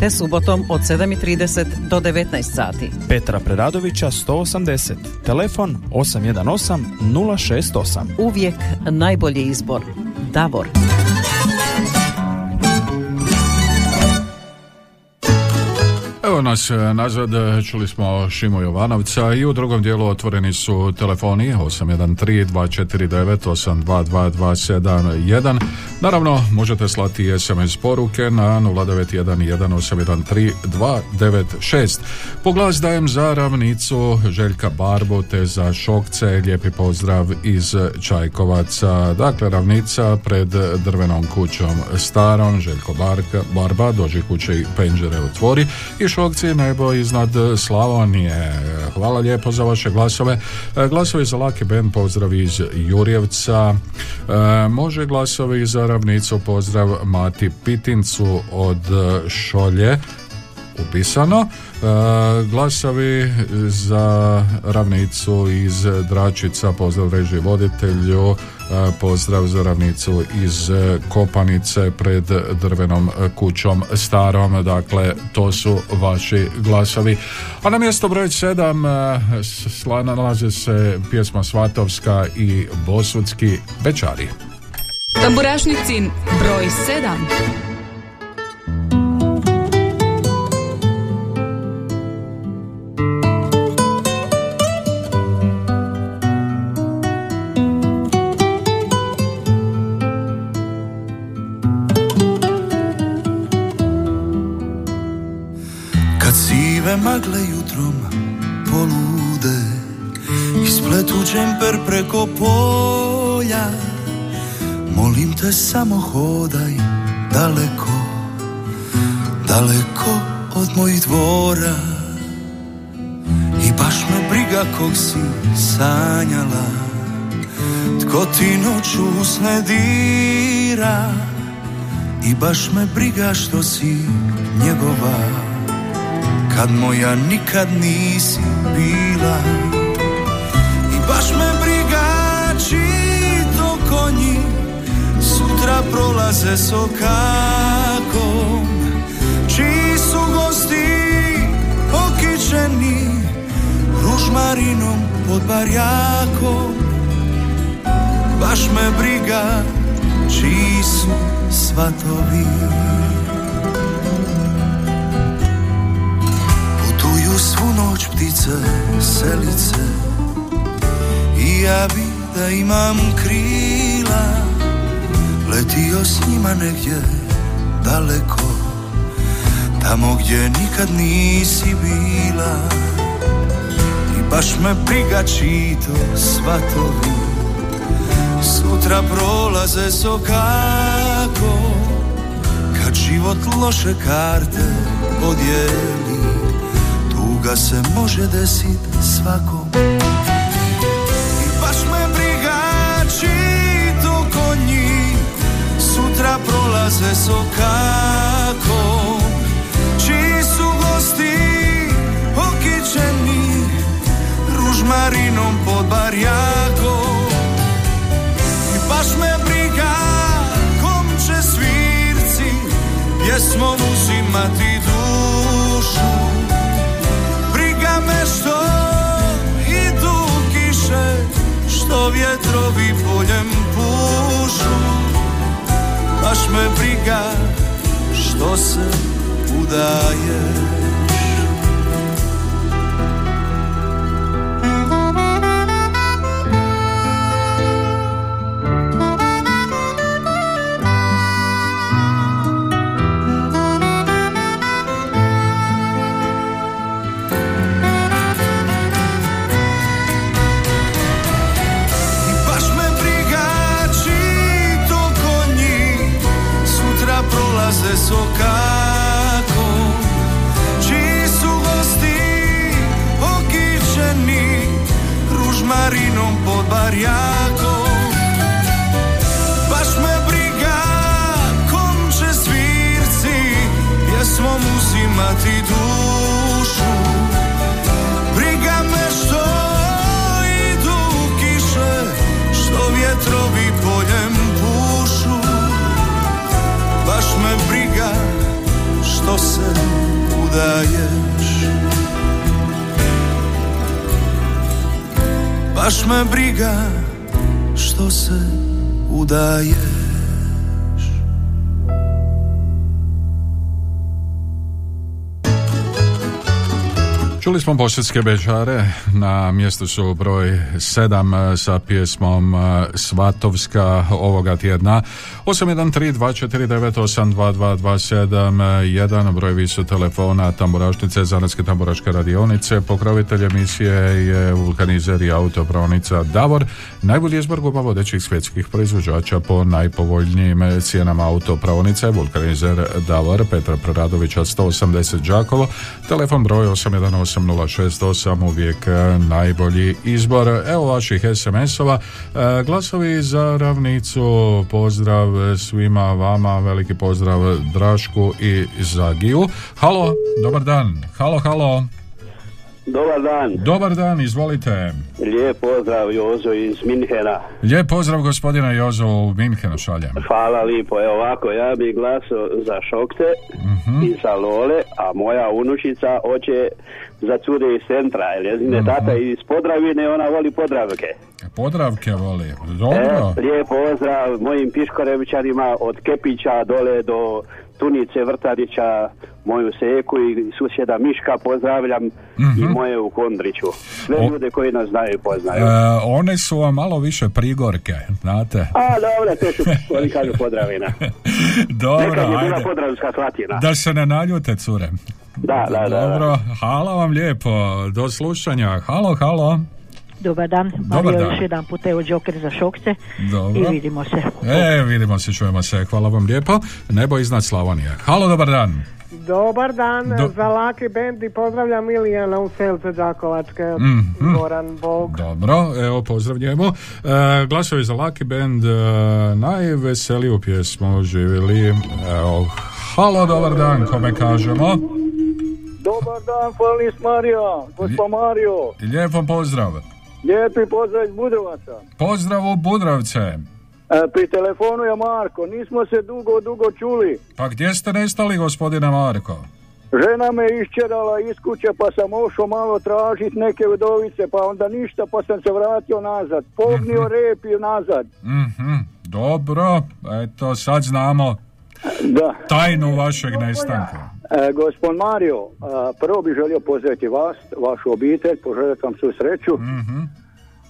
Speaker 30: te subotom od 7.30 do 19 sati.
Speaker 31: Petra Preradovića 180. Telefon 818 068.
Speaker 30: Uvijek najbolji izbor. Davor.
Speaker 1: Nas e, nazad, čuli smo Šimo Jovanovca i u drugom dijelu otvoreni su telefoni 813-249-822-271. Naravno, možete slati SMS poruke na 0911-813-296. Po glas dajem za ravnicu Željka Barbu te za Šokce. Lijepi pozdrav iz Čajkovaca. Dakle, ravnica pred drvenom kućom starom. Željko Barka, Barba dođi kuće i penđere otvori i Šokci nebo iznad Slavonije. Hvala lijepo za vaše glasove. E, Glasovi za Laki Ben pozdrav iz Jurjevca. E, Može glasovi za ravnicu pozdrav Mati Pitincu od Šolje upisano. E, glasovi za ravnicu iz Dračica, pozdrav režiji voditelju, pozdrav za ravnicu iz Kopanice pred drvenom kućom starom, dakle to su vaši glasovi. A na mjesto broj 7 sla- nalaze se pjesma Svatovska i Bosudski Bečari.
Speaker 11: Tamburašnicin broj 7.
Speaker 21: sive magle jutrom polude Ispletu džemper preko polja. Molim te samo hodaj daleko Daleko od mojih dvora. I baš me briga kog si sanjala Tko ti noću usne dira. I baš me briga što si njegova kad moja nikad nisi bila. I baš me briga čiji to konji Sutra prolaze sokakom Čiji su gosti okičeni Ružmarinom pod barjakom. Baš me briga čiji su svatovi noć ptice, selice. I ja bi da imam krila Letio s njima negdje daleko Tamo gdje nikad nisi bila. I baš me briga čiji to svatovi. Sutra prolaze sokako Kad život loše karte podijeli Tuga se može desit svakom. I baš me briga čiji to konji Sutra prolaze sokakom Čiji su gosti okičeni Ružmarinom pod barjakom. I baš me briga kom će svirci Pjesmom uzimati dušu što idu kiše Što vjetrovi poljem pušu. Baš me briga što se udaješ prolaze sokakom Čiji su gosti okičeni Ružmarinom pod barjakom? Baš me briga kom će svirci Pjesmom uzimati dušu se udaješ Baš me briga što se udaješ
Speaker 1: Čuli smo bežare, na mjestu su broj 7 sa pjesmom e, Svatovska ovoga tjedna. 813249822271 brojevi su telefona Tamburašnice, Zanetske tamburaške radionice. Pokrovitelj emisije je vulkanizer i autopravnica Davor. Najbolji izbor guba vodećih svjetskih proizvođača po najpovoljnijim cijenama autopravnice. Vulkanizer Davor, Petra Preradovića 180 Đakovo. Telefon broj 818068 uvijek e, najbolji izbor. Evo vaših SMS-ova. E, glasovi za ravnicu. Pozdrav svima vama. Veliki pozdrav Drašku i Zagiju. Halo, dobar dan. Halo, halo.
Speaker 32: Dobar dan.
Speaker 1: Dobar dan, izvolite.
Speaker 32: Lijep pozdrav Jozo iz Minhena.
Speaker 1: Lijep pozdrav gospodina Jozo u Minhenu šaljem.
Speaker 32: Hvala lipo. Evo ovako, ja bih glasao za Šokte i za Lole, a moja unučica hoće za cure iz centra. Jer njezine tata iz Podravine, ona voli Podravke.
Speaker 1: Podravke voli. Dobro.
Speaker 32: Evo, lijep pozdrav mojim piškorevičarima od Kepića dole do Tunice Vrtarića, moju seku i susjeda Miška pozdravljam i moje u Kondriću. Sve
Speaker 1: O-
Speaker 32: ljude koji nas znaju i poznaju.
Speaker 1: E, one su vam malo više prigorke, znate.
Speaker 32: A, dobro, to su, oni kažu Podravina.
Speaker 1: Dobro,
Speaker 32: Nekad je bila
Speaker 1: ajde.
Speaker 32: Podravska slatina.
Speaker 1: Da se ne naljute, cure.
Speaker 32: Da, da, da. da.
Speaker 1: Dobro, hvala vam lijepo. Do slušanja. Halo, halo.
Speaker 27: Dobar dan,
Speaker 1: Dobar
Speaker 27: Mario
Speaker 1: dan.
Speaker 27: još jedan put evo Joker za šokce
Speaker 1: Dobro.
Speaker 27: i vidimo se.
Speaker 1: E, vidimo se, čujemo se. Hvala vam lijepo. Nebo iznad Slavonije. Halo, dobar dan.
Speaker 33: Dobar dan
Speaker 1: Do-
Speaker 33: za Laki Band i pozdravljam Milijana u Selce Đakovačke.
Speaker 1: Mhm.
Speaker 33: Goran Bog.
Speaker 1: Dobro, evo pozdrav njemu. E, glasovi za Lucky Band, e, najveseliju pjesmu živjeli. Evo, halo, dobar dan, kome kažemo.
Speaker 26: Dobar dan, Feliz Mario, gospod Mario.
Speaker 1: Lijepo pozdrav.
Speaker 26: Lijepi pozdrav iz Budovaca.
Speaker 1: Pozdrav u Budrovce.
Speaker 26: E, pri telefonu je Marko, nismo se dugo, dugo čuli.
Speaker 1: Pa gdje ste nestali, gospodine Marko?
Speaker 26: Žena me iščerala iz kuće pa sam ošao malo tražit neke udovice, pa onda ništa pa sam se vratio nazad. Pognio rep i nazad.
Speaker 1: Mhm, dobro, eto sad znamo
Speaker 26: Da.
Speaker 1: tajnu vašeg nestanka.
Speaker 26: E, gospod Mario, prvo bih želio pozdraviti vas, vašu obitelj, poželjeti vam svu sreću.
Speaker 1: Mhm.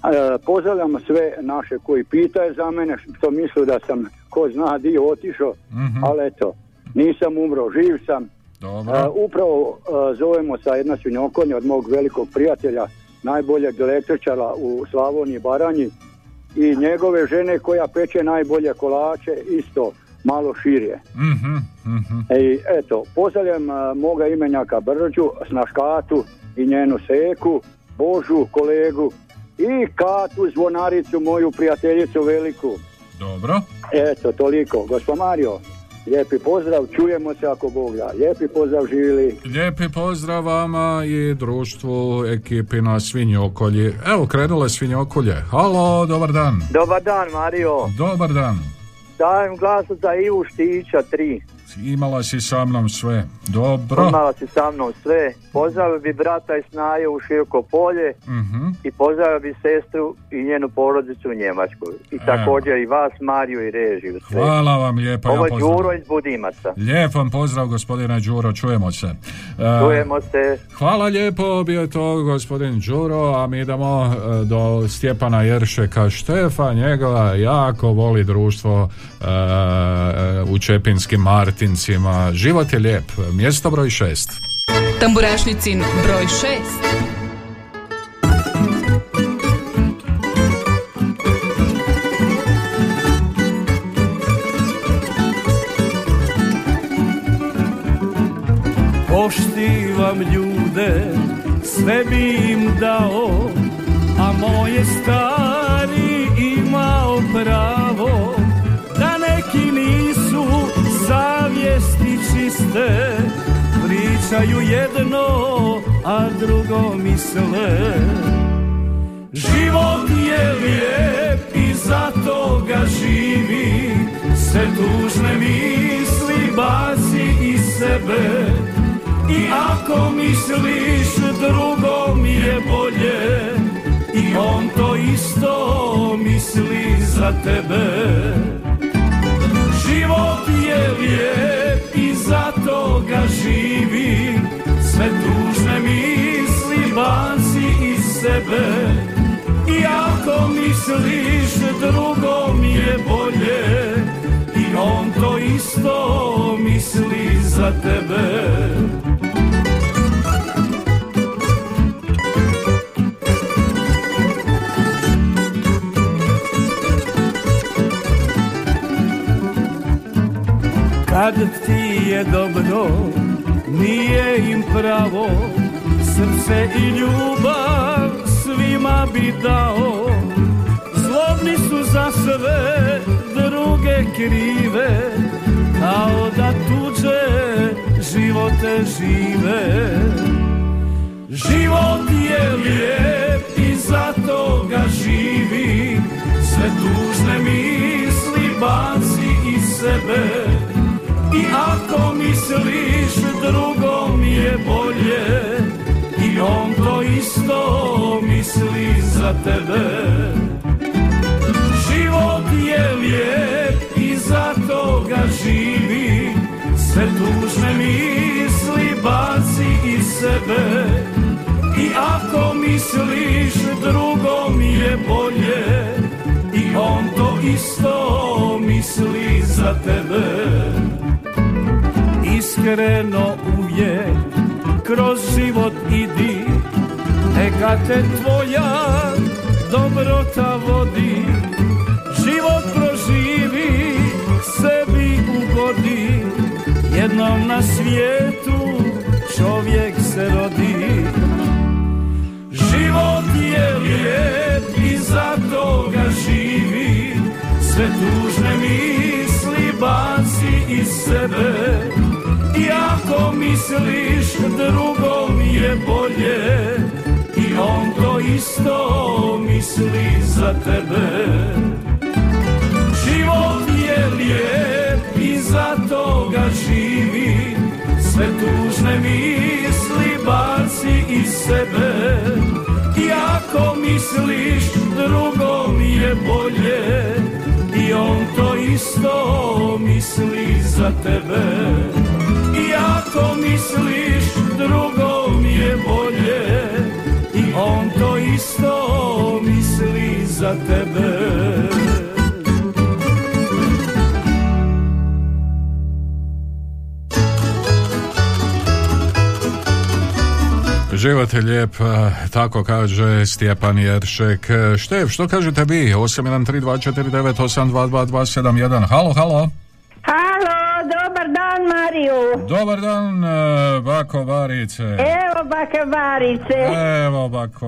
Speaker 26: E, pozdravljam sve naše koji pitaju za mene, što misle da sam, ko zna, dio otišao,
Speaker 1: Mhm.
Speaker 26: ali eto, nisam umro, živ sam.
Speaker 1: Dobro.
Speaker 26: E, upravo e, zovemo sa jedna svinjokonja od mog velikog prijatelja, najboljeg električara u Slavoniji i Baranji i njegove žene koja peče najbolje kolače, isto malo širje.
Speaker 1: Mhm, mhm.
Speaker 26: I eto, pozdravljam a, moga imenjaka Brđu, Snaškatu i njenu seku, Božu kolegu i Katu zvonaricu, moju prijateljicu veliku.
Speaker 1: Dobro.
Speaker 26: Eto, toliko. Gospod Mario, lijepi pozdrav, čujemo se ako Bog da. Lijepi pozdrav živjeli.
Speaker 1: Lijepi pozdrav vama i društvu ekipi na Svinjokolji. Evo, krenule je Svinjokolje. Halo, dobar dan.
Speaker 34: Dobar dan, Mario.
Speaker 1: Dobar dan.
Speaker 34: Dajem glas za Ivu Štića, tri.
Speaker 1: Imala si sa mnom sve. Dobro.
Speaker 34: Imala si sa mnom sve. Pozdravio bi brata i snaje u Široko polje
Speaker 1: Mhm.
Speaker 34: i pozdravio bi sestru i njenu porodicu u Njemačkoj. I
Speaker 1: Evo.
Speaker 34: također i vas, Mariju i režiju. Sve.
Speaker 1: Hvala vam lijepo.
Speaker 34: Ovo
Speaker 1: ja
Speaker 34: je
Speaker 1: pozdravljam.
Speaker 34: Đuro iz Budimaca.
Speaker 1: Lijep vam pozdrav gospodine Đuro, čujemo se. E,
Speaker 34: Čujemo se.
Speaker 1: Hvala lijepo, bio je to gospodin Đuro, a mi idemo e, do Stjepana Jeršeka Štefa, njega jako voli društvo e, u Čepinskim Martincima. Život je lijep, mjesto broj šest.
Speaker 11: Tamburašnicin broj 6.
Speaker 20: Poštivam ljude, sve bi im dao, a moje stari imao pravo, čiste, pričaju jedno, a drugo misle. Život je lijep i zato ga živi, sve tužne misli baci iz sebe. I ako misliš drugom je bolje I on to isto misli za tebe Život je lijep i zato ga živim. Sve tužne misli baci iz sebe. I ako misliš mi je bolje. I on to isto misli za tebe. Kad ti je dobro, nije im pravo. Srce i ljubav svima bi dao. Zlobni su za sve druge krive Kao da tuđe živote žive. Život je lijep i zato ga živi. Sve tužne misli baci iz sebe i ako misliš drugom je bolje. I on to isto misli za tebe. Život je lijep i zato ga živi. Sve tužne misli baci iz sebe. I ako misliš drugom je bolje. I on to isto misli za tebe iskreno uvijek kroz život idi neka te tvoja dobrota vodi život proživi sebi ugodi. Jednom na svijetu čovjek se rodi. Život je lijep i zato ga živi. Sve tužne misli baci iz sebe i ako misliš drugom je bolje I on to isto misli za tebe. Život je lijep i zato ga živi Sve tužne misli baci iz sebe. I ako misliš drugom je bolje I on to isto misli za tebe ako misliš drugom je bolje I on to isto misli za tebe
Speaker 1: Život je lijep, tako kaže Stjepan Jeršek. Štev, što kažete vi? 813249822271. Halo, halo.
Speaker 35: Mariju.
Speaker 1: Dobar dan, eh, bako Barice.
Speaker 35: Evo bake Barice.
Speaker 1: Evo bako,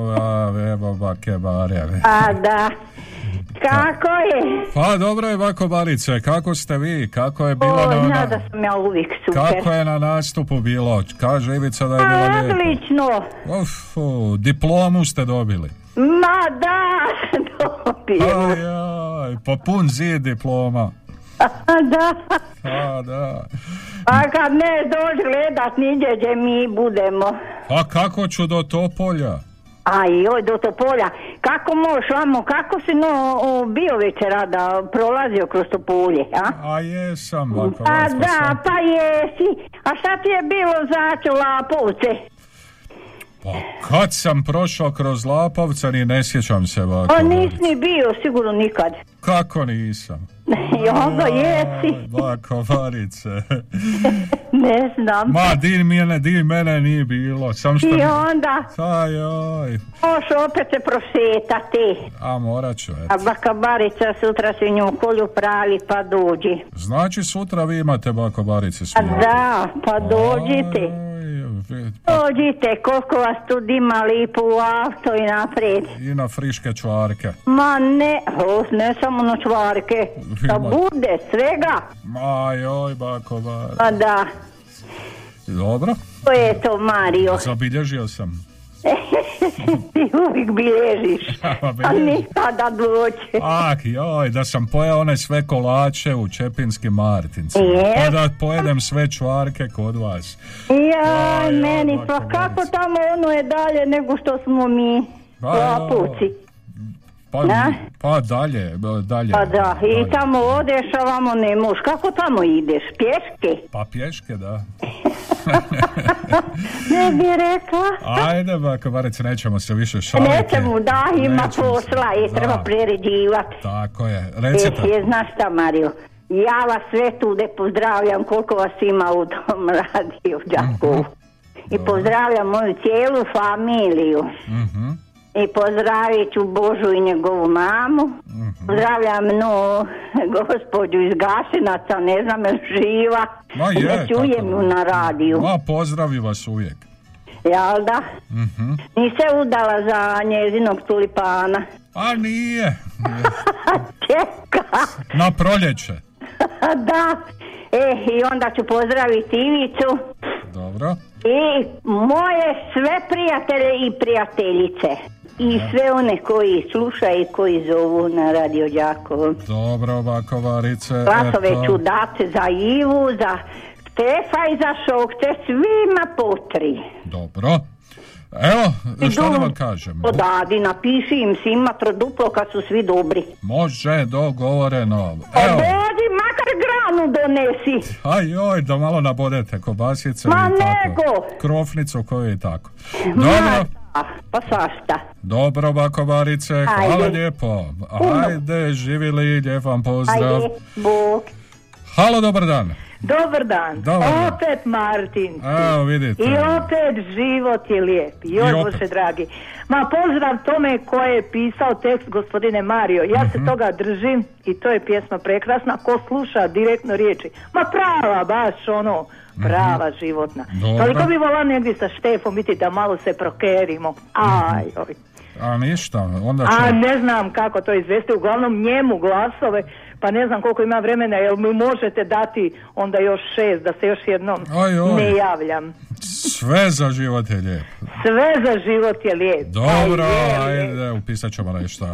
Speaker 1: evo bake Bare.
Speaker 35: A da. Kako je?
Speaker 1: Pa dobro je bako Barice, kako ste vi? Kako je bilo
Speaker 35: O,
Speaker 1: na,
Speaker 35: zna
Speaker 1: na-
Speaker 35: da sam ja uvijek super.
Speaker 1: Kako je na nastupu bilo? Kaže Ivica da je bilo lijepo.
Speaker 35: Odlično.
Speaker 1: Uf, u, diplomu ste dobili.
Speaker 35: Ma da, dobio.
Speaker 1: Aj, aj, pa pun zid diploma.
Speaker 35: da.
Speaker 1: A, da.
Speaker 35: A kad ne dođi gledat gdje mi budemo.
Speaker 1: A kako ću do Topolja?
Speaker 35: A joj, do Topolja. Kako možeš vamo, kako si no, bio večera da prolazio kroz Topolje, a?
Speaker 1: A jesam, bako.
Speaker 35: Pa
Speaker 1: Vaska,
Speaker 35: da,
Speaker 1: sam.
Speaker 35: pa jesi. A šta ti je bilo začu Lapovce?
Speaker 1: Pa kad sam prošao kroz Lapovca, ni ne sjećam se, bako.
Speaker 35: Pa nisi ni bio, sigurno nikad.
Speaker 1: Kako nisam?
Speaker 35: I onda jesi.
Speaker 1: Aj, Bako Barice.
Speaker 35: Ne znam.
Speaker 1: Ma, di mene, di mene nije bilo. Sam što...
Speaker 35: I onda
Speaker 1: Aj, aj.
Speaker 35: možeš opet se prošetati.
Speaker 1: A morat ću, eto.
Speaker 35: A baka Barica sutra se nju kolju pravi pa dođi.
Speaker 1: Znači sutra vi imate bako Barice
Speaker 35: A
Speaker 1: svijetu.
Speaker 35: da, pa dođite. Dođite, koliko vas tu ima lipo u auto i naprijed.
Speaker 1: I na friške čvarke.
Speaker 35: Ma ne, o, ne samo na čvarke. Da bude svega.
Speaker 1: Ma joj, bako Barice.
Speaker 35: Pa da,
Speaker 1: Dobro,
Speaker 35: to je to Mario.
Speaker 1: zabilježio sam.
Speaker 35: Ti uvijek bilježiš. A nikada doće.
Speaker 1: Ak, joj, da sam pojeo one sve kolače u Čepinskim Martincima. Pa da pojedem sve čvarke kod vas.
Speaker 35: Jaj, meni, pa kako tamo ono je dalje nego što smo mi
Speaker 1: Pa,
Speaker 35: lapuci.
Speaker 1: Pa, pa dalje, dalje.
Speaker 35: Pa da, i tamo odeš, a vamo ne možeš. Kako tamo ideš? Pješke?
Speaker 1: Pa pješke, da.
Speaker 35: Ne bi rekla.
Speaker 1: Ajde, baka Marice, nećemo se više šaliti.
Speaker 35: Nećemo, da, ima
Speaker 1: Nećemo se.
Speaker 35: posla i treba
Speaker 1: Da.
Speaker 35: priređivati.
Speaker 1: Tako je. Recite.
Speaker 35: Je, znaš šta, Mario? Ja vas sve tu ne pozdravljam koliko vas ima u tom radiju Đakovu. I pozdravljam moju cijelu familiju.
Speaker 1: Mhm.
Speaker 35: I pozdravit ću Božu i njegovu mamu.
Speaker 1: Mhm.
Speaker 35: Pozdravljam no, gospođu iz Gašinaca, ne znam je živa.
Speaker 1: Ma je,
Speaker 35: ne čujem ju na radiju.
Speaker 1: Ma, pozdravi vas uvijek.
Speaker 35: Jel da?
Speaker 1: Mhm.
Speaker 35: Nise udala za njezinog tulipana.
Speaker 1: A nije.
Speaker 35: Čeka.
Speaker 1: Na proljeće.
Speaker 35: da. E, i onda ću pozdraviti Ivicu
Speaker 1: Dobro.
Speaker 35: i moje sve prijatelje i prijateljice. I sve one koji slušaju i koji zovu na Radio Đakovo.
Speaker 1: Dobro, bako Marice.
Speaker 35: Glasove ću dati za Ivu, za Stefa i za Šokce, svima po tri.
Speaker 1: Dobro. Evo, što da vam kažem?
Speaker 35: Odadi, napiši im svima troduplo kad su svi dobri.
Speaker 1: Može, dogovoreno.
Speaker 35: Pa
Speaker 1: Evo,
Speaker 35: dođi, makar granu donesi.
Speaker 1: aj joj, da malo nabodete kobasice
Speaker 35: Ma
Speaker 1: i tako.
Speaker 35: nego.
Speaker 1: Krofnicu koju i tako.
Speaker 35: Ma
Speaker 1: Dobro,
Speaker 35: da, Pa svašta.
Speaker 1: dobro, bako Marice, hvala
Speaker 35: Ajde.
Speaker 1: lijepo. Ajde, živjeli, lijep vam pozdrav.
Speaker 35: Ajde, Bog.
Speaker 1: Halo, dobar dan.
Speaker 18: Dobar dan.
Speaker 1: Dobar dan.
Speaker 18: Opet Martin.
Speaker 1: Evo, vidite.
Speaker 18: I opet život je lijep.
Speaker 1: I opet.
Speaker 18: Bože dragi. Ma pozdrav tome ko je pisao tekst gospodine Mario. Ja
Speaker 1: Mhm.
Speaker 18: se toga držim i to je pjesma prekrasna. Ko sluša direktno riječi. Ma prava baš ono. Prava životna.
Speaker 1: Mhm. Dobro.
Speaker 18: Toliko bi volao negdje sa Štefom biti da malo se prokerimo. Aj, oj.
Speaker 1: A ništa, onda
Speaker 18: A
Speaker 1: ćemo...
Speaker 18: ne znam kako to izvesti, uglavnom njemu glasove, pa ne znam koliko ima vremena, jel mi možete dati onda još šest, da se još jednom
Speaker 1: Oj, oj.
Speaker 18: ne javljam.
Speaker 1: Sve za život je lijep.
Speaker 18: Sve za život je lijep.
Speaker 1: Dobro,
Speaker 18: Aj, je, je.
Speaker 1: ajde, upisat ćemo nešto.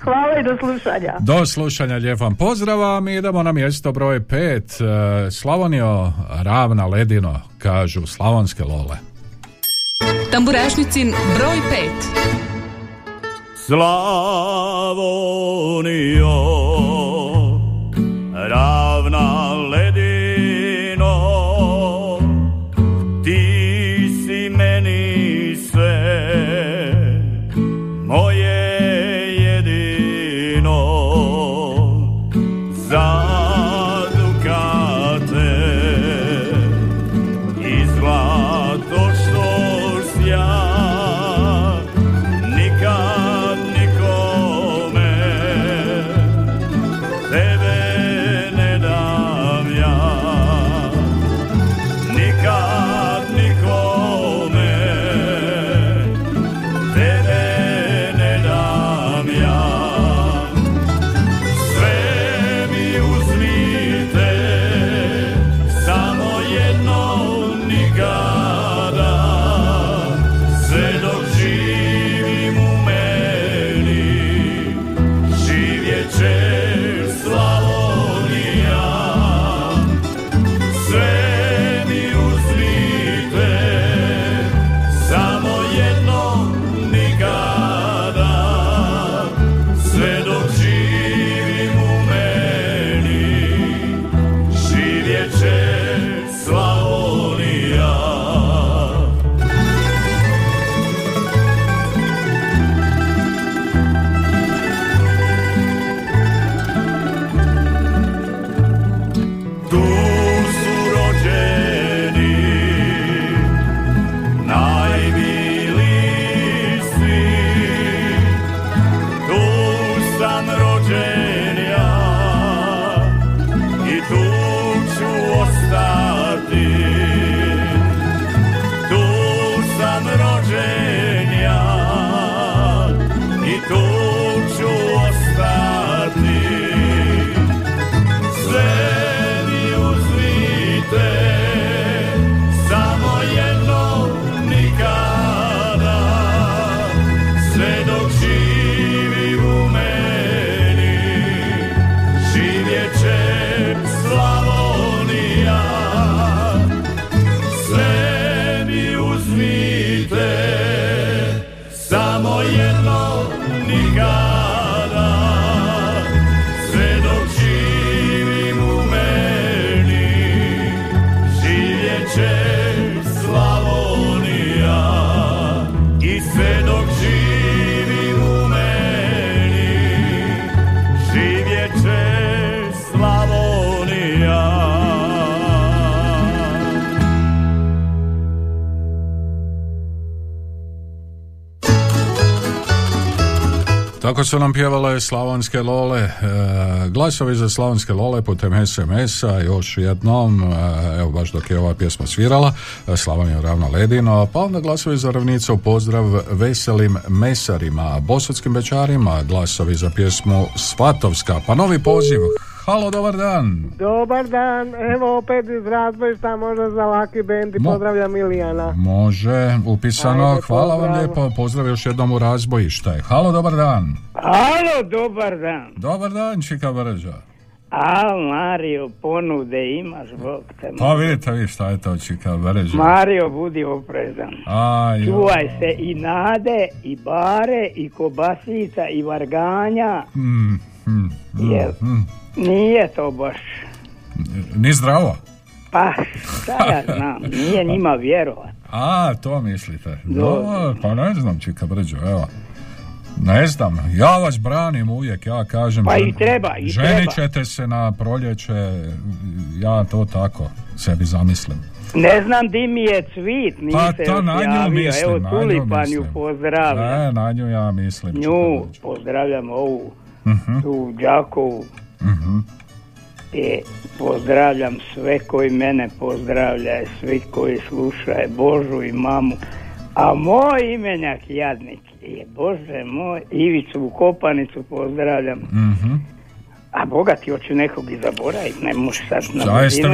Speaker 18: Hvala i do slušanja.
Speaker 1: Do slušanja, lijep vam pozdrava. Mi idemo na mjesto broj pet. E, Slavonio, ravna ledino, kažu slavonske lole.
Speaker 11: Tamburašnicin broj 5.
Speaker 20: Slavonio,
Speaker 1: Su nam pjevale Slavonske Lole. E, glasovi za Slavonske Lole putem SMS-a još jednom, e, evo baš dok je ova pjesma svirala, e, Slavonija ravna ledino, pa onda glasovi za ravnicu pozdrav veselim mesarima, bosatskim bečarima, glasovi za pjesmu Svatovska, pa novi poziv. Halo, dobar dan.
Speaker 36: Dobar dan, evo opet iz razbojišta možda za laki bend i
Speaker 1: Mo-
Speaker 36: pozdravljam Ilijana.
Speaker 1: Može, upisano,
Speaker 36: Ajde,
Speaker 1: hvala vam
Speaker 36: pozdrav.
Speaker 1: lijepo, pozdrav još jednom u razbojište. Halo, dobar dan.
Speaker 37: Alo, dobar dan.
Speaker 1: Dobar dan, Čika Brđa.
Speaker 37: A, Mario, ponude imaš, Bog te
Speaker 1: Pa vidite vi šta je to Čika Brđa.
Speaker 37: Mario, budi oprezan.
Speaker 1: A, jo.
Speaker 37: Čuvaj se i nade, i bare, i kobasica, i varganja.
Speaker 1: Mm, mm, mm,
Speaker 37: Jel?
Speaker 1: mm.
Speaker 37: Nije to baš.
Speaker 1: Ni zdravo.
Speaker 37: Pa, šta ja znam, nije njima vjerovat.
Speaker 1: A, to mislite. No, pa ne znam, Čika Brđo, evo. Ne znam, ja vas branim uvijek, ja kažem...
Speaker 37: Pa
Speaker 1: žen-
Speaker 37: i treba, i
Speaker 1: ženit
Speaker 37: treba.
Speaker 1: ćete se na proljeće, ja to tako sebi zamislim.
Speaker 37: Ne znam di mi je cvit, nije
Speaker 1: Pa
Speaker 37: se
Speaker 1: to na nju mislim,
Speaker 37: Evo,
Speaker 1: na nju
Speaker 37: tulipan ju
Speaker 1: mislim.
Speaker 37: pozdravljam.
Speaker 1: Ne, na nju ja mislim.
Speaker 37: Nju pozdravljam ovu,
Speaker 1: Mhm,
Speaker 37: tu Đakovu.
Speaker 1: mhm.
Speaker 37: I pozdravljam sve koji mene pozdravljaju, svi koji slušaju Božu i mamu. A moj imenjak jadnik je, Bože moj, Ivicu u Kopanicu pozdravljam.
Speaker 1: Mhm.
Speaker 37: A Boga ti hoću nekog i zaboraviti, ne možeš sad na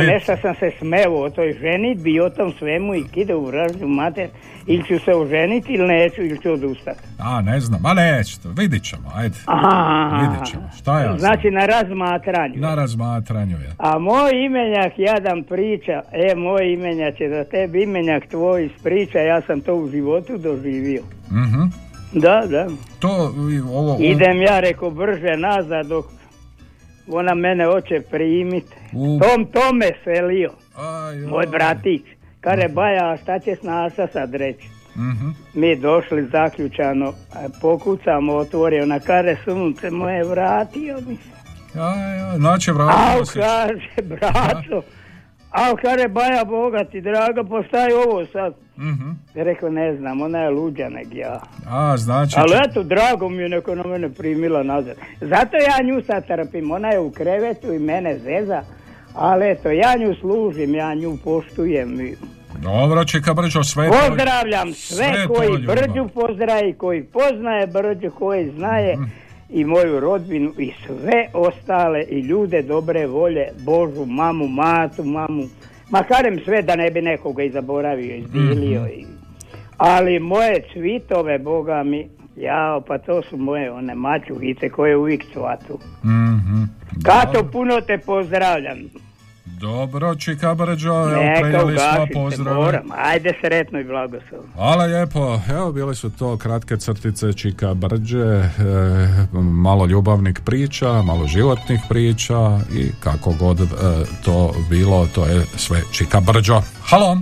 Speaker 1: vi-
Speaker 37: Nešto sam se smeo o toj ženitbi i o tom svemu i kide u vražnju mater. Ili ću se oženiti ili neću ili ću odustati.
Speaker 1: A, ne znam, a nećete, vidit ćemo, ajde.
Speaker 37: Aha.
Speaker 1: Vidit ćemo, šta ja.
Speaker 37: Znači na razmatranju.
Speaker 1: Na razmatranju je.
Speaker 37: A moj imenjak jadan priča, e moj imenjak će da tebi imenjak tvoj ispriča, ja sam to u životu doživio.
Speaker 1: Mhm.
Speaker 37: Da, da.
Speaker 1: To, ovo...
Speaker 37: Idem ja reko brže nazad dok ona mene hoće primit.
Speaker 1: U-
Speaker 37: Tom tome selio,
Speaker 1: Aj,
Speaker 37: moj bratić. Kare baja, a šta će s nasa sad reći?
Speaker 1: Mhm.
Speaker 37: Mi došli zaključano, pokucamo, otvorio na kare sunce moje vratio mi se.
Speaker 1: Aj, aj, znači
Speaker 37: Au,
Speaker 1: vratimo se.
Speaker 37: kaže, braco, au, kaže, baja Boga ti, draga, pa šta je ovo sad?
Speaker 1: Mhm.
Speaker 37: Rekao, ne znam, ona je luđa neg ja.
Speaker 1: A, znači...
Speaker 37: Ali eto, drago mi je neko na mene primila nazad. Zato ja nju sad trpim, ona je u krevetu i mene zeza, ali eto, ja nju služim, ja nju poštujem. i-
Speaker 1: Dobro, Čika Brđo, sve.
Speaker 37: Pozdravljam sve,
Speaker 1: sve
Speaker 37: koji. Brđu pozdravi, koji poznaje Brđu, koji znaje
Speaker 1: Mhm.
Speaker 37: I moju rodbinu i sve ostale i ljude dobre volje, Božu, mamu, matu, mamu, makarem sve da ne bi nekoga i zaboravio, izbilio.
Speaker 1: Mhm.
Speaker 37: i- Ali moje cvitove, Boga mi, jao, pa to su moje one mačuhice koje uvijek cvatu.
Speaker 1: Mhm.
Speaker 37: Kato, puno te pozdravljam.
Speaker 1: Dobro, Čika Brđo, evo
Speaker 37: Neka
Speaker 1: prenijeli smo
Speaker 37: moram. Ajde sretno i blagoslovno.
Speaker 1: Hvala lijepo. Evo, bile su to kratke crtice Čika Brđe, e, malo ljubavnih priča, malo životnih priča i kako god e, to bilo, to je sve Čika Brđo. Halo,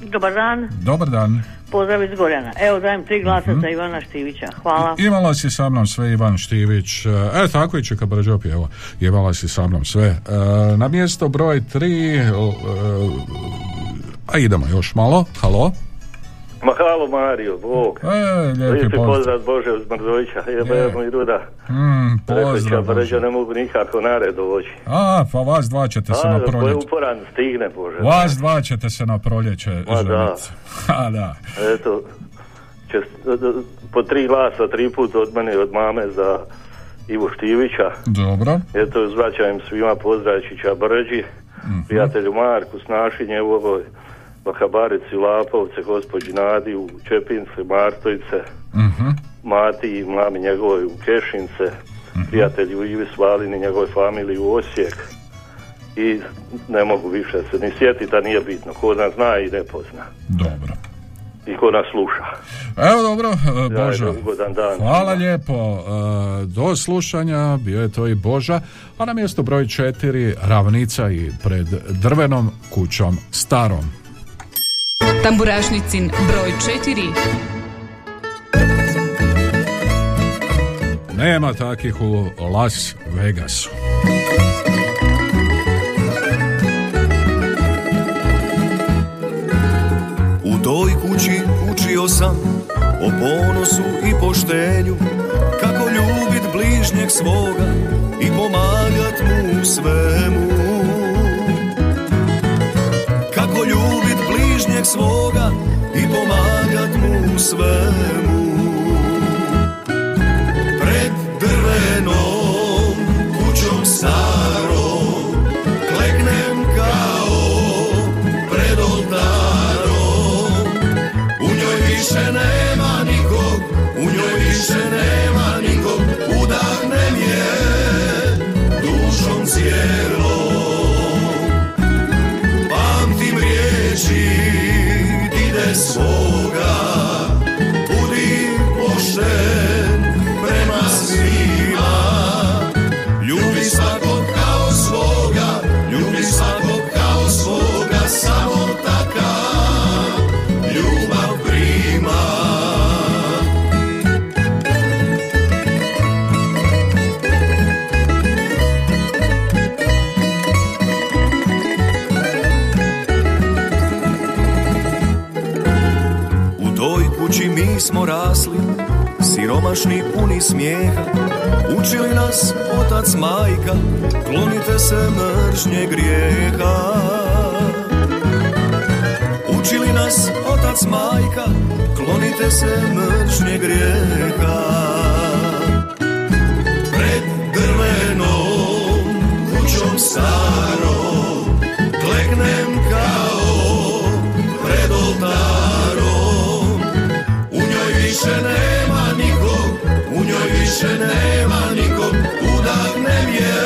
Speaker 38: Dobar dan,
Speaker 1: dobar dan.
Speaker 38: Pozdrav iz Gorjana. Evo dajem tri glasa
Speaker 1: Mhm.
Speaker 38: za Ivana Štivića. Hvala.
Speaker 1: Imala si sa mnom sve Ivan Štivić, e tako i Čika Brđo pjevo, imala si sa mnom sve. E, na mjesto broj tri, e, a idemo još malo, halo.
Speaker 39: Ma halo Mario, Bog.
Speaker 1: E, lijepi pozdrav.
Speaker 39: pozdrav Bože uz Mrzovića. Jebe
Speaker 1: Je.
Speaker 39: mu i ruda.
Speaker 1: Mm, pozdrav.
Speaker 39: će, Brđo ne mogu nikako na red doći.
Speaker 1: A, pa vas dva ćete se
Speaker 39: A,
Speaker 1: na
Speaker 39: da koji
Speaker 1: proljeće.
Speaker 39: uporan stigne, Bože.
Speaker 1: Vas dva ćete se na proljeće
Speaker 39: Ma da.
Speaker 1: A da.
Speaker 39: Eto, čest, po tri glasa, tri put od mene i od mame za Ivo Štivića.
Speaker 1: Dobro.
Speaker 39: Eto, zvraćam svima pozdravića Brđi,
Speaker 1: Mhm.
Speaker 39: prijatelju Marku, Snaši njegovoj, Vakabarici, Lapovce, gospođi Nadi u Čepince, Martovice,
Speaker 1: Mhm.
Speaker 39: Mati i mami njegovoj u Kešince, prijatelju Ivi Svalini, njegove familiji u Osijek. I ne mogu više se ni sjetiti, a nije bitno. Ko nas zna i ne pozna.
Speaker 1: Dobro.
Speaker 39: I ko nas sluša.
Speaker 1: Evo dobro, e, Boža.
Speaker 39: Dan.
Speaker 1: Hvala lijepo. E, Do slušanja bio je to i Boža, a na mjesto broj četiri ravnica i pred drvenom kućom starom.
Speaker 11: Tamburašnicin broj 4.
Speaker 1: Nema takih u Las Vegasu.
Speaker 21: U toj kući učio sam o ponosu i poštenju Kako ljubit bližnjeg svoga i pomagat mu u svemu bližnjeg svoga i pomagat mu svemu. Pred drvenom kućom starom dide svoga siromašni puni smijeha Učili nas otac majka, klonite se mržnje grijeha. Učili nas otac majka, klonite se mržnje grijeha. Pred drvenom kućom starom, više nema nikog Udahnem je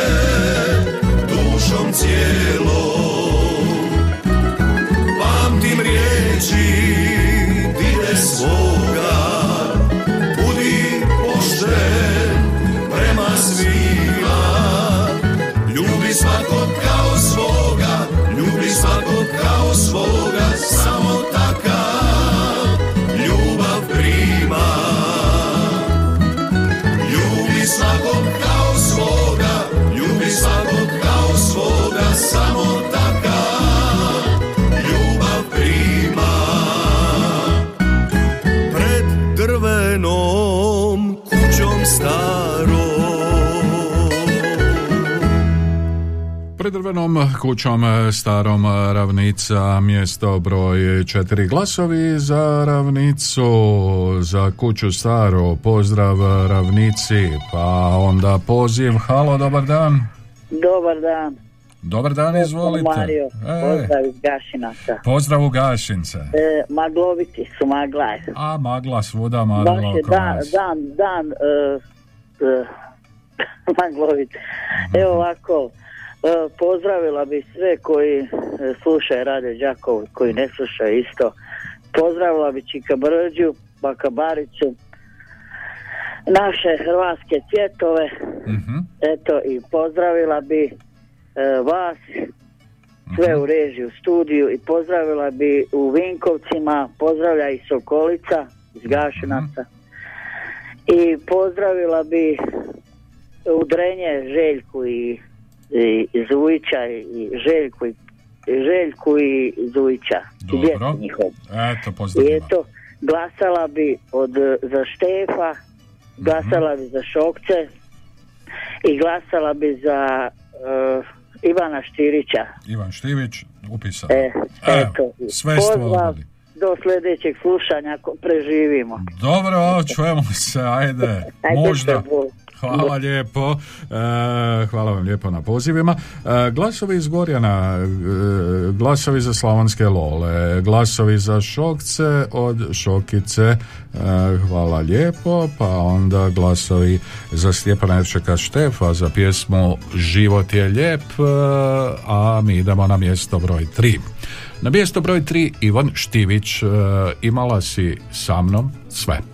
Speaker 21: dušom cijelom. Pamtim riječi dide svoga Budi pošten prema svima. Ljubi svakog kao svoga, ljubi svakog kao svoga Samo takav Pred drvenom kućom starom
Speaker 1: ravnica mjesto broj četiri glasovi za ravnicu za kuću staro pozdrav ravnici pa onda poziv halo dobar dan
Speaker 40: Dobar dan.
Speaker 1: dobar dan izvolite
Speaker 40: Mario,
Speaker 1: E,
Speaker 40: pozdrav iz Gašinaca.
Speaker 1: pozdrav u Gašince
Speaker 40: E, magloviti su maglaj.
Speaker 1: a magla svuda magla
Speaker 40: Baš je dan, dan, dan uh, uh, maglovit. Evo ovako, pozdravila bi sve koji e, slušaju Radio Đakovo, koji ne slušaju isto. Pozdravila bi Čika Brđu, Baka Baricu, naše hrvatske cvjetove, eto i pozdravila bi e, vas, sve u režiji u studiju i pozdravila bi u Vinkovcima, pozdravlja i Sokolica iz Gašinaca. I pozdravila bi u Drenje Željku i, i, i Zujića i Željku i Željku i Zujića i
Speaker 1: Dobro.
Speaker 40: njihov.
Speaker 1: eto
Speaker 40: I
Speaker 1: pozdravljam
Speaker 40: eto, glasala bi od, za Štefa, glasala bi za Šokce i glasala bi za eh, Ivana Štirića.
Speaker 1: Ivan Štivić upisao
Speaker 40: E,
Speaker 1: Evo,
Speaker 40: eto,
Speaker 1: sve
Speaker 40: pozdrav do sljedećeg slušanja ako preživimo.
Speaker 1: Dobro, čujemo se, ajde,
Speaker 40: Ajde,
Speaker 1: možda. Hvala lijepo, e, hvala vam lijepo na pozivima. E, glasovi iz Gorjana, e, glasovi za Slavonske Lole, glasovi za Šokce od Šokice, hvala lijepo, pa onda glasovi za Stjepana Evčeka Štefa za pjesmu Život je lijep, a mi idemo na mjesto broj 3. Na mjesto broj 3 Ivan Štivić, imala si sa mnom sve.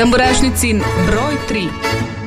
Speaker 11: Tamburašnicin broj 3.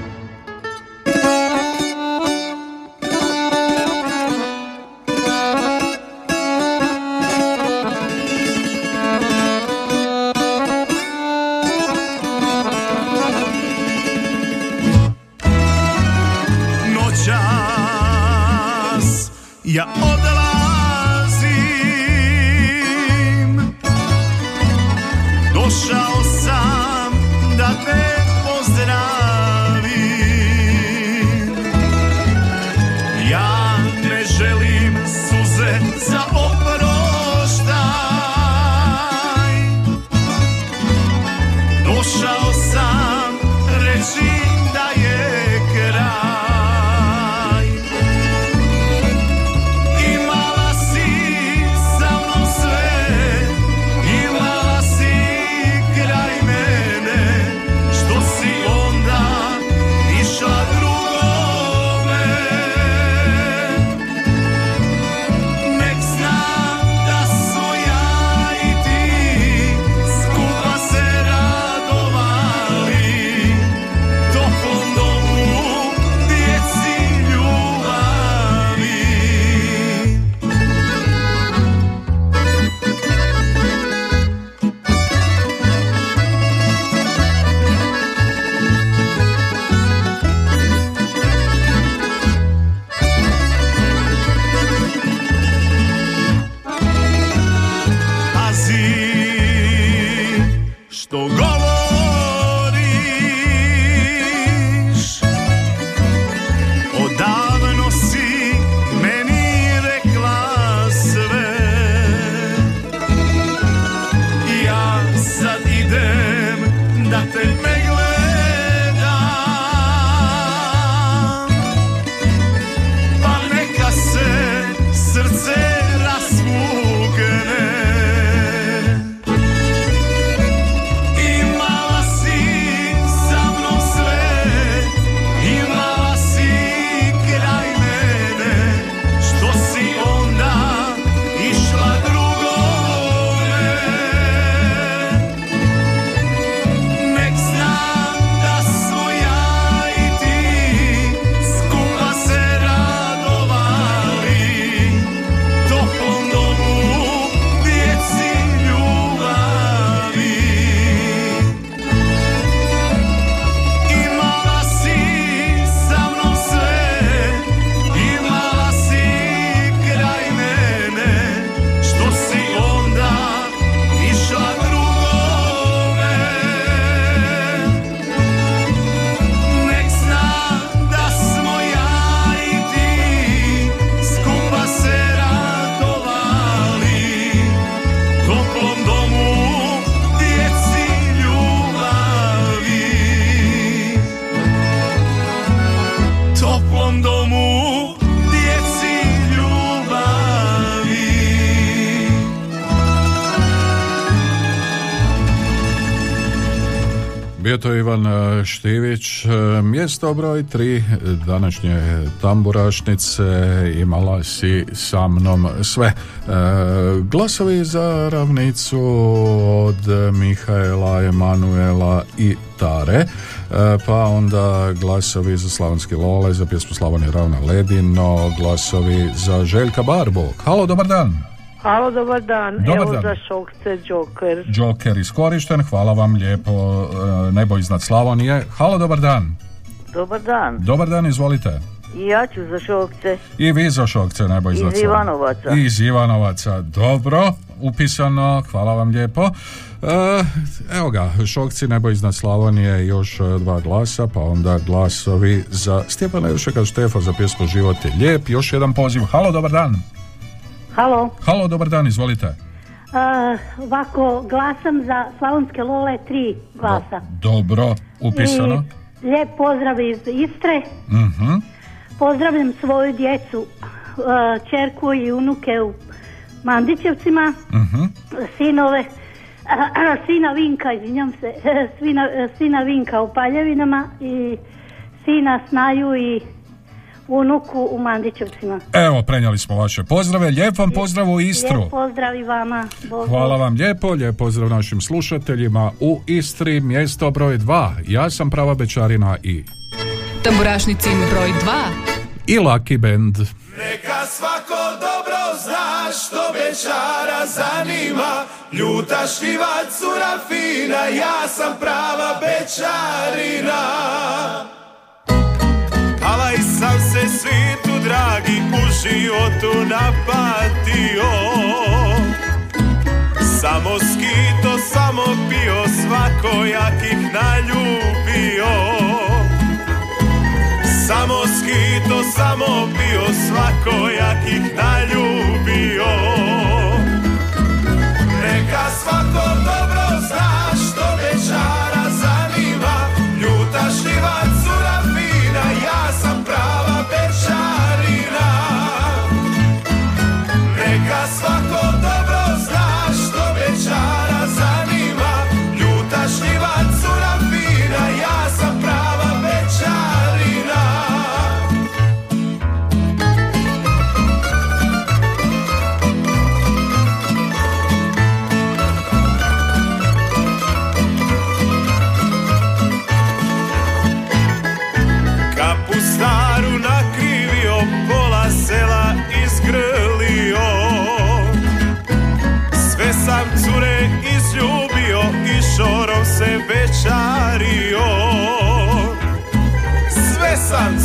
Speaker 1: to Ivan e, Štivić, e, mjesto broj 3 današnje tamburašnice, imala si sa mnom sve. E, Glasovi za ravnicu od Mihaela, Emanuela i Tare, E, pa onda glasovi za Slavonski Lole, za pjesmu Slavonije Ravna Ledino, glasovi za Željka Barbu. Halo, dobar dan!
Speaker 41: Halo, dobar dan.
Speaker 1: Dobar
Speaker 41: Evo
Speaker 1: dan.
Speaker 41: za šokce Joker.
Speaker 1: Joker iskorišten, hvala vam lijepo, e, nebo iznad Slavonije. Halo, dobar dan!
Speaker 41: Dobar dan.
Speaker 1: Dobar dan, izvolite.
Speaker 41: I ja ću za šokce.
Speaker 1: I vi za šokce nebo iznad
Speaker 41: Iz. Ivanovaca.
Speaker 1: Iz Ivanovaca, dobro, upisano, hvala vam lijepo. E, evo ga, šokci nebo iznad Slavonije, još e, dva glasa, pa onda glasovi za Stjepana Jušeka Štefa za pjesmu Život je lijep. Još jedan poziv. Halo, dobar dan.
Speaker 42: Halo,
Speaker 1: Halo, dobar dan, izvolite.
Speaker 42: uh, ovako glasam za Slavonske Lole tri glasa.
Speaker 1: Dobro, upisano.
Speaker 42: I lijep pozdrav iz Istre.
Speaker 1: Mhm.
Speaker 42: Pozdravljam svoju djecu, uh, čerku i unuke u Mandićevcima,
Speaker 1: Mhm.
Speaker 42: sinove, sina Vinka, izvinjam se, sina, sina Vinka u Paljevinama i sina Snaju i unuku u Mandićevcima.
Speaker 1: Evo, prenijeli smo vaše pozdrave. Lijep vam pozdrav u Istru.
Speaker 42: Lijep pozdrav i vama. Bog
Speaker 1: Hvala vam lijepo, lijep pozdrav našim slušateljima u Istri, mjesto broj 2. Ja sam prava bečarina i
Speaker 11: Tamburašnicin broj 2.
Speaker 1: i Lucky Band.
Speaker 43: Neka svako dobro zna što bečara zanima Ljuta štiva cura fina, ja sam prava bečarina Alaj sam se svitu
Speaker 44: dragi u životu napatio. Samo skito, samo pio, svakojakih naljubio. Samo skito, samo pio, svakojakih naljubio. Neka svako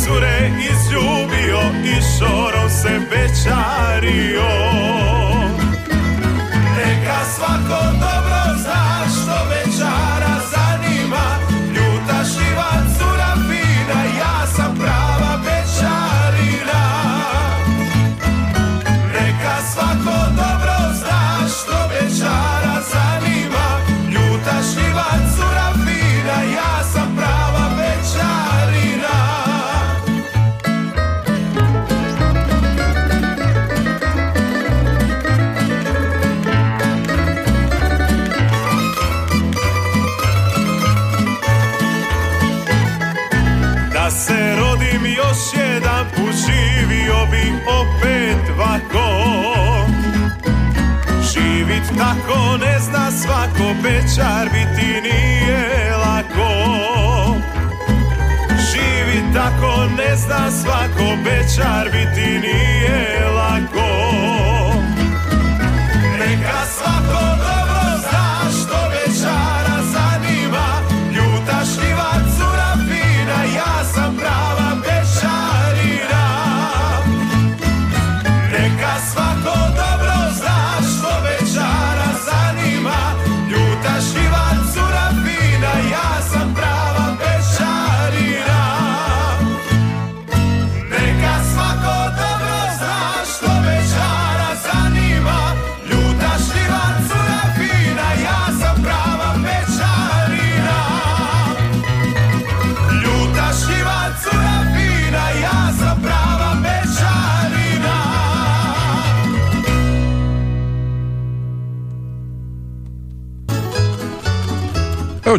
Speaker 44: cure izljubio i šorom se večario tako ne zna svako Bečar biti nije lako. Živit tako ne zna svako Bečar biti nije lako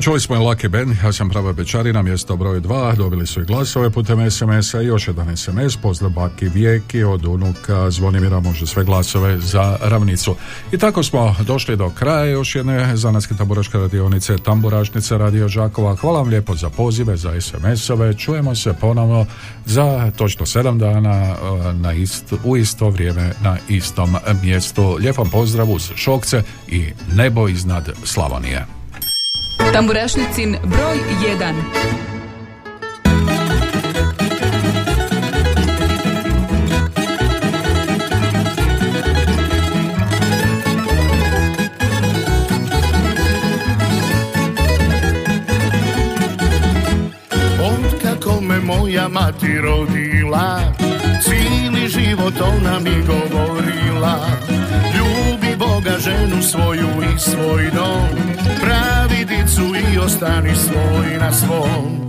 Speaker 1: Čuli smo i Lucky Band, ja sam prava Bečarina, mjesto broj 2, dobili su i glasove putem SMS-a i još jedan SMS, pozdrav baki Vijeki od unuka Zvonimira, može sve glasove za ravnicu. I tako smo došli do kraja još jedne zanatske tamburaške radionice, tamburašnice Radio Žakova. Hvala vam lijepo za pozive, za SMS-ove, čujemo se ponovno za točno sedam dana e, na ist, u isto vrijeme na istom mjestu. Lijep vam pozdrav uz Šokce i nebo iznad Slavonije.
Speaker 11: Tamburašnicin broj 1.
Speaker 4: Od kako me moja mati rodila Cijeli život ona mi govorila Boga ženu svoju i svoj dom. Pravi dicu i ostani svoj na svom.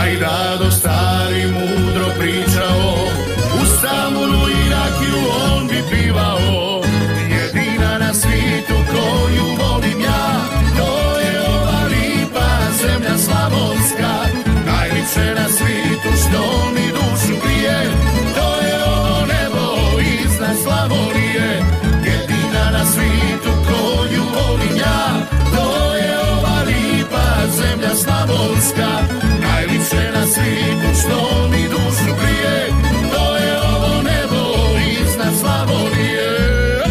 Speaker 4: Aj rado stari mudro pričao U Stambulu i rakiju on bi pivao. Jedina na svijetu koju volim ja Hrvatska Najljepše na svijetu što mi dušu prije, To je ovo nebo iznad Slavonije.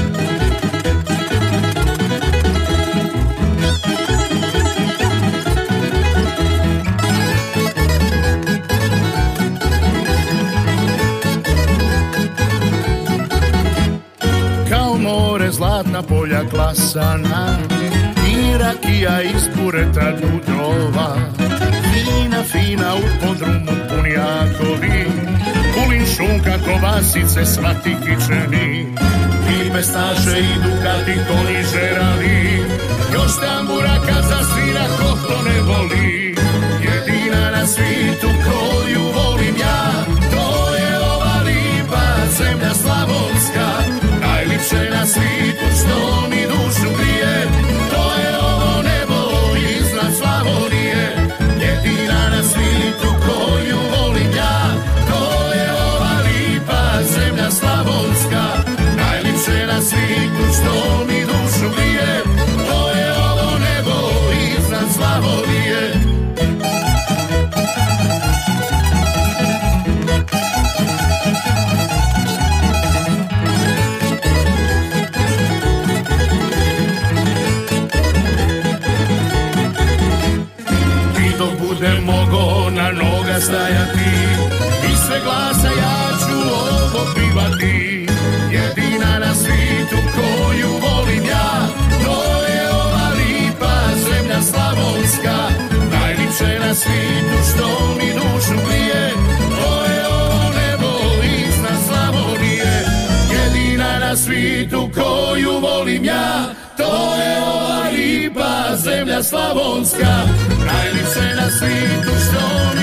Speaker 4: Kao more zlatna polja klasana i rakija iz bureta dudova Fina u podrumu punjakovi Kulin šunka, kobasice, svati kičeni. I pestaše i dukati konji žerali Još tambura kad zasvira ko to ne voli. Jedina na svijetu koju volim ja To je ova lipa zemlja slavonska. Najlipše na svijetu što mi dušu grije što mi dušu grije To je ovo nebo iznad Slavonije. I dok budem mogo na noga stajati I sve glasa ja ću ovo pivati Na svijetu koju volim ja. To je ova lipa zemlja slavonska. Najlipše na svijetu što mi dušu grije To je ovo nebo iznad Slavonije. Jedina na svijetu koju volim ja. To je ova lipa zemlja slavonska. Najlipše na svijetu što mi